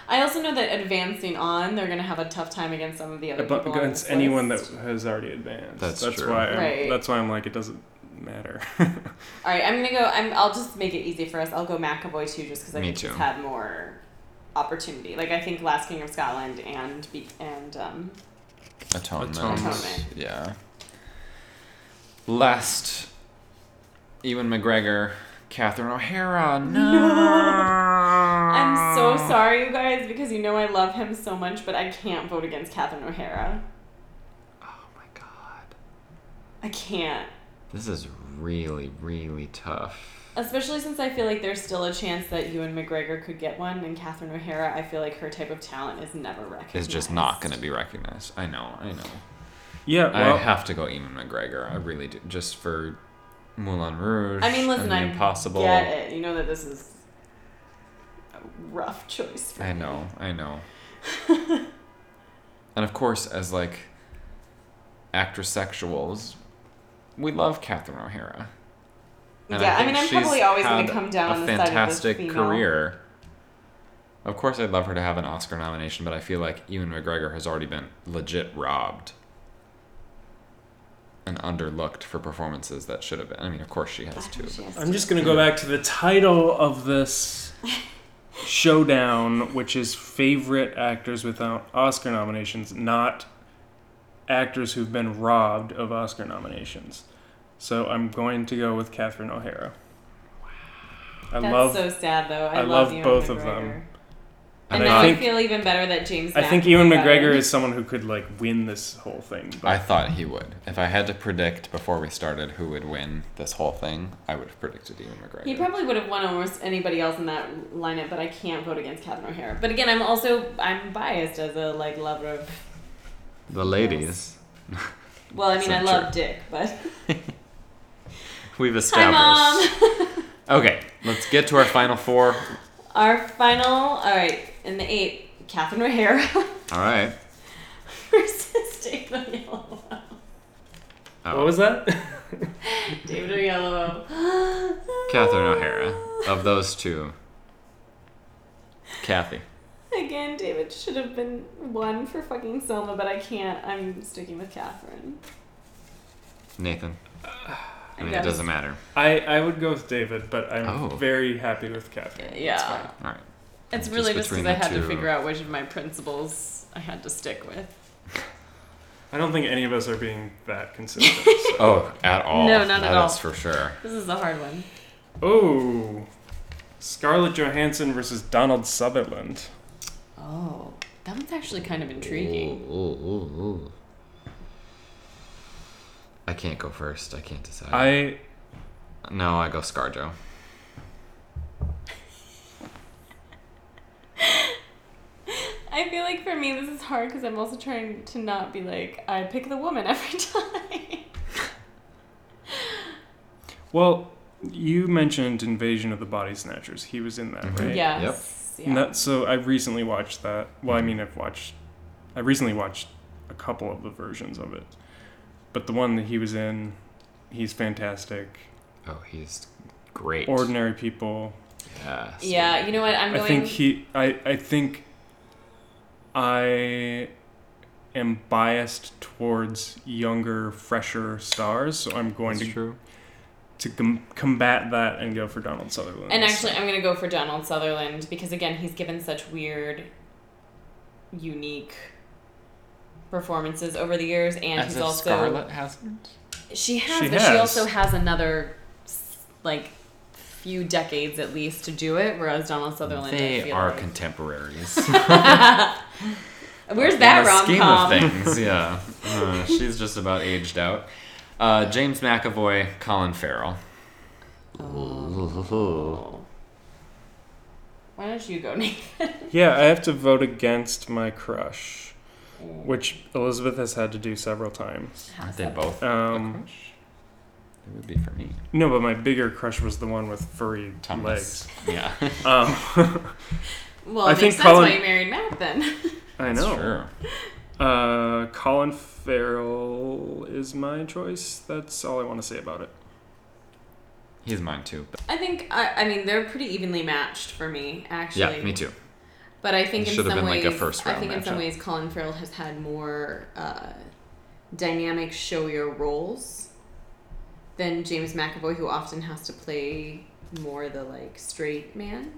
I also know that advancing on, they're gonna have a tough time against some of the other But people against this anyone list. that has already advanced. That's that's true. why. I'm, Right. That's why I'm like, it doesn't matter. *laughs* All right, I'm gonna go. I'm. I'll just make it easy for us. I'll go McAvoy too, just because I Me think too. he's had more opportunity. Like I think Last King of Scotland and Be- and um, Atonement. Atonement. Yeah. Last, Ewan McGregor, Catherine O'Hara. *laughs* No. I'm so sorry, you guys, because you know I love him so much, but I can't vote against Catherine O'Hara. Oh my god. I can't. This is really, really tough. Especially since I feel like there's still a chance that Ewan McGregor could get one, and Catherine O'Hara, I feel like her type of talent is never recognized. Is just not going to be recognized. I know, I know. Yeah, well, I have to go Ewan McGregor. I really do. Just for Moulin Rouge. I mean, listen, I Impossible. get it. You know that this is a rough choice for I me. know, I know. *laughs* and of course, as like actress sexuals, we love Catherine O'Hara. And Yeah, I think mean, I'm probably always gonna come down a on the side of fantastic female. career. Of course, I'd love her to have an Oscar nomination, but I feel like Ewan McGregor has already been legit robbed and underlooked for performances that should have been. I mean, of course, she has I too. she has I'm just gonna go back to the title of this *laughs* showdown, which is favorite actors without Oscar nominations, not actors who've been robbed of Oscar nominations. So I'm going to go with Catherine O'Hara. I That's love. so sad, though. I, I love, love Ewan both of them. And, And now I I, think- feel even better that James. I think Mac Ewan McGregor is someone who could like win this whole thing. But I thought he would. If I had to predict before we started who would win this whole thing, I would have predicted Ewan McGregor. He probably would have won almost anybody else in that lineup, but I can't vote against Catherine O'Hara. But again, I'm also I'm biased as a like lover of. the ladies. Well, I mean, So I love true. Dick, but *laughs* We've established. hi, established. mom. *laughs* Okay, let's get to our final four. Our final, all right, in the eight, Catherine O'Hara *laughs* All right. versus David Oyelowo. Oh, what was that? *laughs* David Oyelowo. *gasps* Catherine O'Hara. Of those two, Kathy. Again, David should have been one for fucking Selma, but I can't. I'm sticking with Catherine. Nathan. *sighs* I mean, it doesn't matter. I, I would go with David, but I'm Oh. very happy with Catherine. Yeah. All right. It's Just really just because I the had to figure out which of my principles I had to stick with. I don't think any of us are being that consistent. so- *laughs* Oh, at all. No, not at all. is for sure. This is a hard one. Oh, Scarlett Johansson versus Donald Sutherland. Oh, that one's actually kind of intriguing. Ooh, ooh, ooh, ooh. I can't go first. I can't decide. I no, I go ScarJo. *laughs* I feel like for me this is hard because I'm also trying to not be like I pick the woman *laughs* every time. well, you mentioned Invasion of the Body Snatchers. He was in that, Mhm. right? yes. And Yeah. that- so I recently watched that. Well, I mean, I've watched. I recently watched a couple of the versions of it, but the one that he was in, he's fantastic. Oh, he's great. Ordinary people. Yes. yeah. You know what? I'm going. I think he. I. I think. I am biased towards younger, fresher stars, so I'm going That's to true. to com- combat that and go for Donald Sutherland. and actually, I'm gonna go for Donald Sutherland because again, he's given such weird, unique performances over the years, and As he's also Scarlett hasn't. She has, She but she also has another like few decades at least to do it, whereas Donald Sutherland. They feel are like- contemporaries. *laughs* Where's that In the rom scheme com? of *laughs* things, yeah. Uh, she's just about aged out. Uh, James McAvoy, Colin Farrell. Oh. Why don't you go, *laughs* Nathan? yeah, I have to vote against my crush, which Elizabeth has had to do several times. Aren't they both? Um, a crush? It would be for me. No, but my bigger crush was the one with furry Tumnus. Yeah. *laughs* Um, *laughs* Well, I it think makes sense Colin- why you married Matt then. I That's know. true. Uh, Colin Farrell is my choice. That's all I want to say about it. He's mine too. But I think I, I mean they're pretty evenly matched for me actually. yeah, me too. But I think It in should have some been ways, like a first I think in some matchup. ways, Colin Farrell has had more uh, dynamic, showier roles than James McAvoy, who often has to play more the like straight man.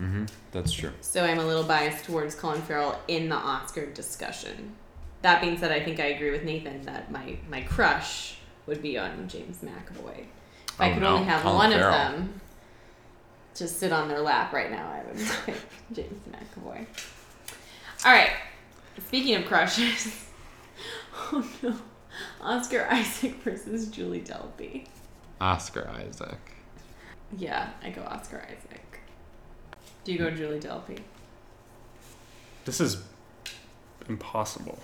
Mm-hmm. That's true. So I'm a little biased towards Colin Farrell in the Oscar discussion. That being said, I think I agree with Nathan that my my crush would be on James McAvoy. If I Oh, could no, only have Colin one Farrell. of them to sit on their lap right now, I would *laughs* pick James McAvoy. All right. Speaking of crushes, *laughs* oh no, Oscar *laughs* Isaac versus Julie Delpy. Oscar Isaac. Yeah, I go Oscar Isaac. Do you go Julie Delpy? This is impossible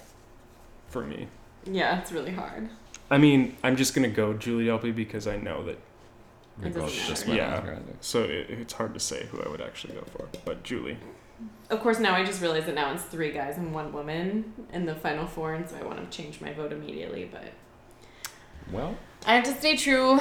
for me. Yeah, it's really hard. I mean, I'm just gonna go Julie Delpy because I know that. We It both just went Yeah. Oscar Isaac. So it, it's hard to say who I would actually go for, but Julie. Of course, now I just realize that now it's three guys and one woman in the final four, and so I want to change my vote immediately, but Well, I have to stay true.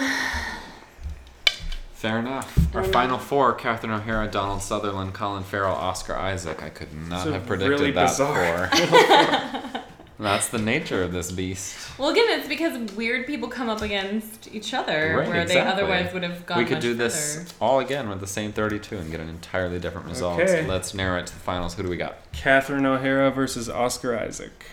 fair enough. Our final four: Catherine O'Hara, Donald Sutherland, Colin Farrell, Oscar Isaac. I could not So have predicted really that bizarre. four. *laughs* *laughs* *laughs* That's the nature of this beast. Well, again, it's because weird people come up against each other, Right, where exactly. they otherwise would have gone we could much do further. this all again with the same 32 and get an entirely different result. Okay. Let's narrow it to the finals. Who do we got? Catherine O'Hara versus Oscar Isaac.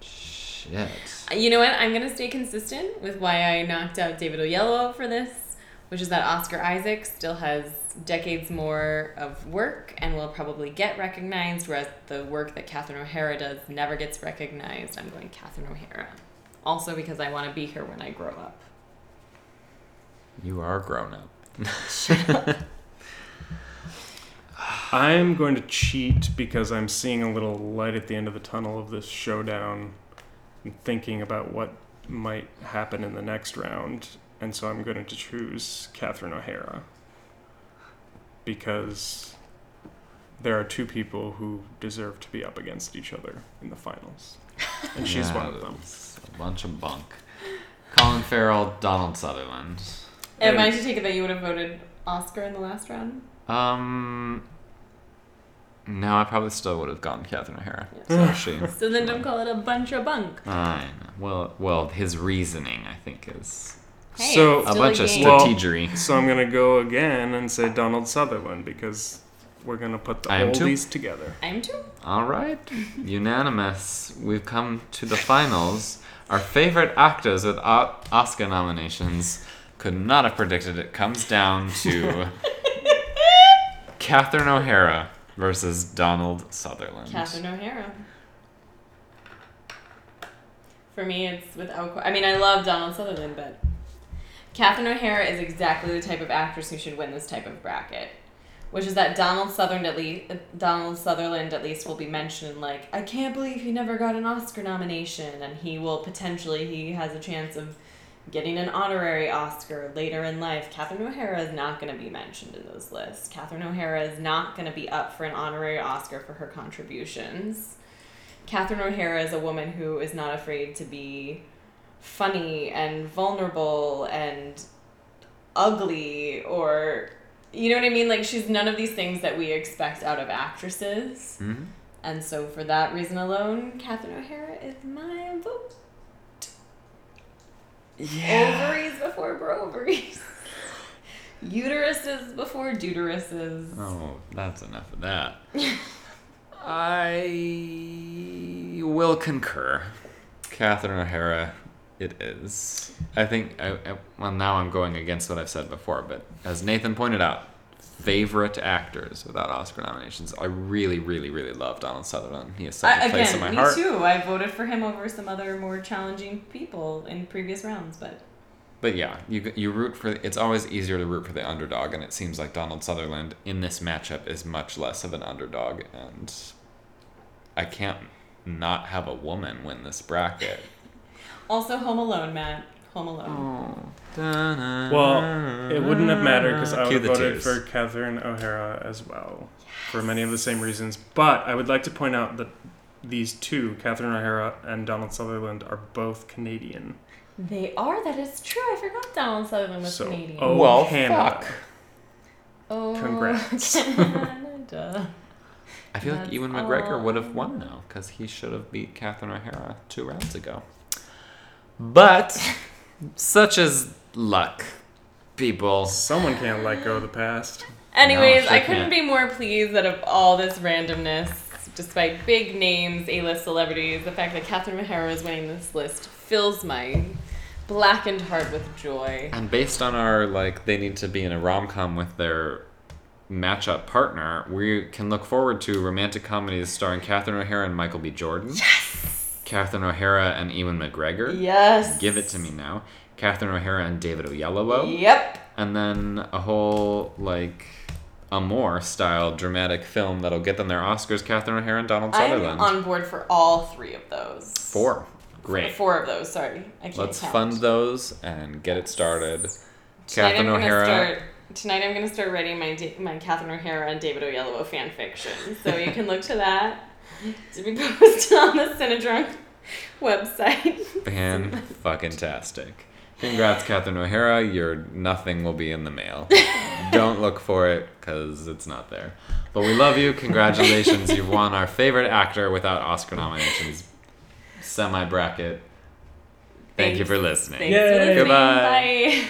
Shit. Uh, you know what? I'm gonna stay consistent with why I knocked out David Oyelowo for this, which is that Oscar Isaac still has decades more of work and will probably get recognized, whereas the work that Catherine O'Hara does never gets recognized. I'm going Catherine O'Hara. Also because I want to be here when I grow up. You are grown up. *laughs* I'm going to cheat because I'm seeing a little light at the end of the tunnel of this showdown and thinking about what might happen in the next round. And so I'm going to choose Catherine O'Hara because there are two people who deserve to be up against each other in the finals. And she's one of them. A bunch of bunk. Colin Farrell, Donald Sutherland. Am I to take it that you would have voted Oscar in the last round? Um. No, I probably still would have gotten Catherine O'Hara. Yeah. So she. *laughs* So then don't call it a bunch of bunk. I know. Well, well, his reasoning, I think, is Hey, So- a still bunch of game. Well- strategery. So I'm going to go again and say Donald Sutherland because we're going to put the I am too. oldies together. I'm too. All right, unanimous. We've come to the finals. Our favorite actors with o- Oscar nominations could not have predicted it. Comes down to *laughs* Catherine O'Hara versus Donald Sutherland. Catherine O'Hara. For me, it's without. que- I mean, I love Donald Sutherland, but Catherine O'Hara is exactly the type of actress who should win this type of bracket. Which is that Donald Sutherland at least Donald Sutherland at least will be mentioned like I can't believe he never got an Oscar nomination and he will potentially he has a chance of getting an honorary Oscar later in life. Catherine O'Hara is not going to be mentioned in those lists. Catherine O'Hara is not going to be up for an honorary Oscar for her contributions. Catherine O'Hara is a woman who is not afraid to be funny and vulnerable and ugly or you know what I mean? Like she's none of these things that we expect out of actresses. Mhm. And so for that reason alone, Catherine O'Hara is my vote. Ovaries before broveries. *laughs* Uteruses before deuteruses. Oh, that's enough of that. *laughs* I will concur. Catherine O'Hara, it is. I think, I, I, well, now I'm going against what I've said before, but as Nathan pointed out, favorite actors without Oscar nominations. I really, really, really love Donald Sutherland. He has such I, a place again, in my me heart. too. I voted for him over some other more challenging people in previous rounds, but But yeah, you you root for. It's always easier to root for the underdog, and it seems like Donald Sutherland in this matchup is much less of an underdog, and I can't not have a woman win this bracket. Also Home Alone, Matt. Home Alone. Oh. Well, it wouldn't have mattered because I would have voted tears. for Catherine O'Hara as well, for many of the same reasons. But I would like to point out that these two, Catherine O'Hara and Donald Sutherland, are both Canadian. They are. That is true. I forgot Donald Sutherland was So, Canadian. oh, Well, Canada. fuck. Oh, congrats. *laughs* Canada. I feel like That's Ewan McGregor all. would have won now because he should have beat Catherine O'Hara two rounds ago. But such is luck, people. Someone can't let go of the past. Anyways, No, I couldn't can't. be more pleased that of all this randomness, despite big names, A-list celebrities, the fact that Catherine O'Hara is winning this list fills my blackened heart with joy. And based on our like, they need to be in a rom com with their matchup partner. We can look forward to romantic comedies starring Catherine O'Hara and Michael B. Jordan. Yes. Catherine O'Hara and Ewan McGregor. Yes. Give it to me now. Catherine O'Hara and David Oyelowo. Yep. And then a whole like Amour style dramatic film that'll get them their Oscars. Catherine O'Hara and Donald Sutherland. I'm on board for all three of those. Four. Great. Four of those. Sorry, I can't Let's count. fund those and get it started. Tonight Catherine I'm O'Hara. Start, tonight I'm gonna start writing my my Catherine O'Hara and David Oyelowo fan fiction. So you can look to that to be *laughs* posted on the Cinedrunk website. Fan fucking tastic. Congrats, Catherine O'Hara. Your nothing will be in the mail. Don't look for it because it's not there. But we love you. Congratulations. You've won our favorite actor without Oscar nominations semi bracket. Thank you for listening. Thanks for listening. Goodbye. Bye.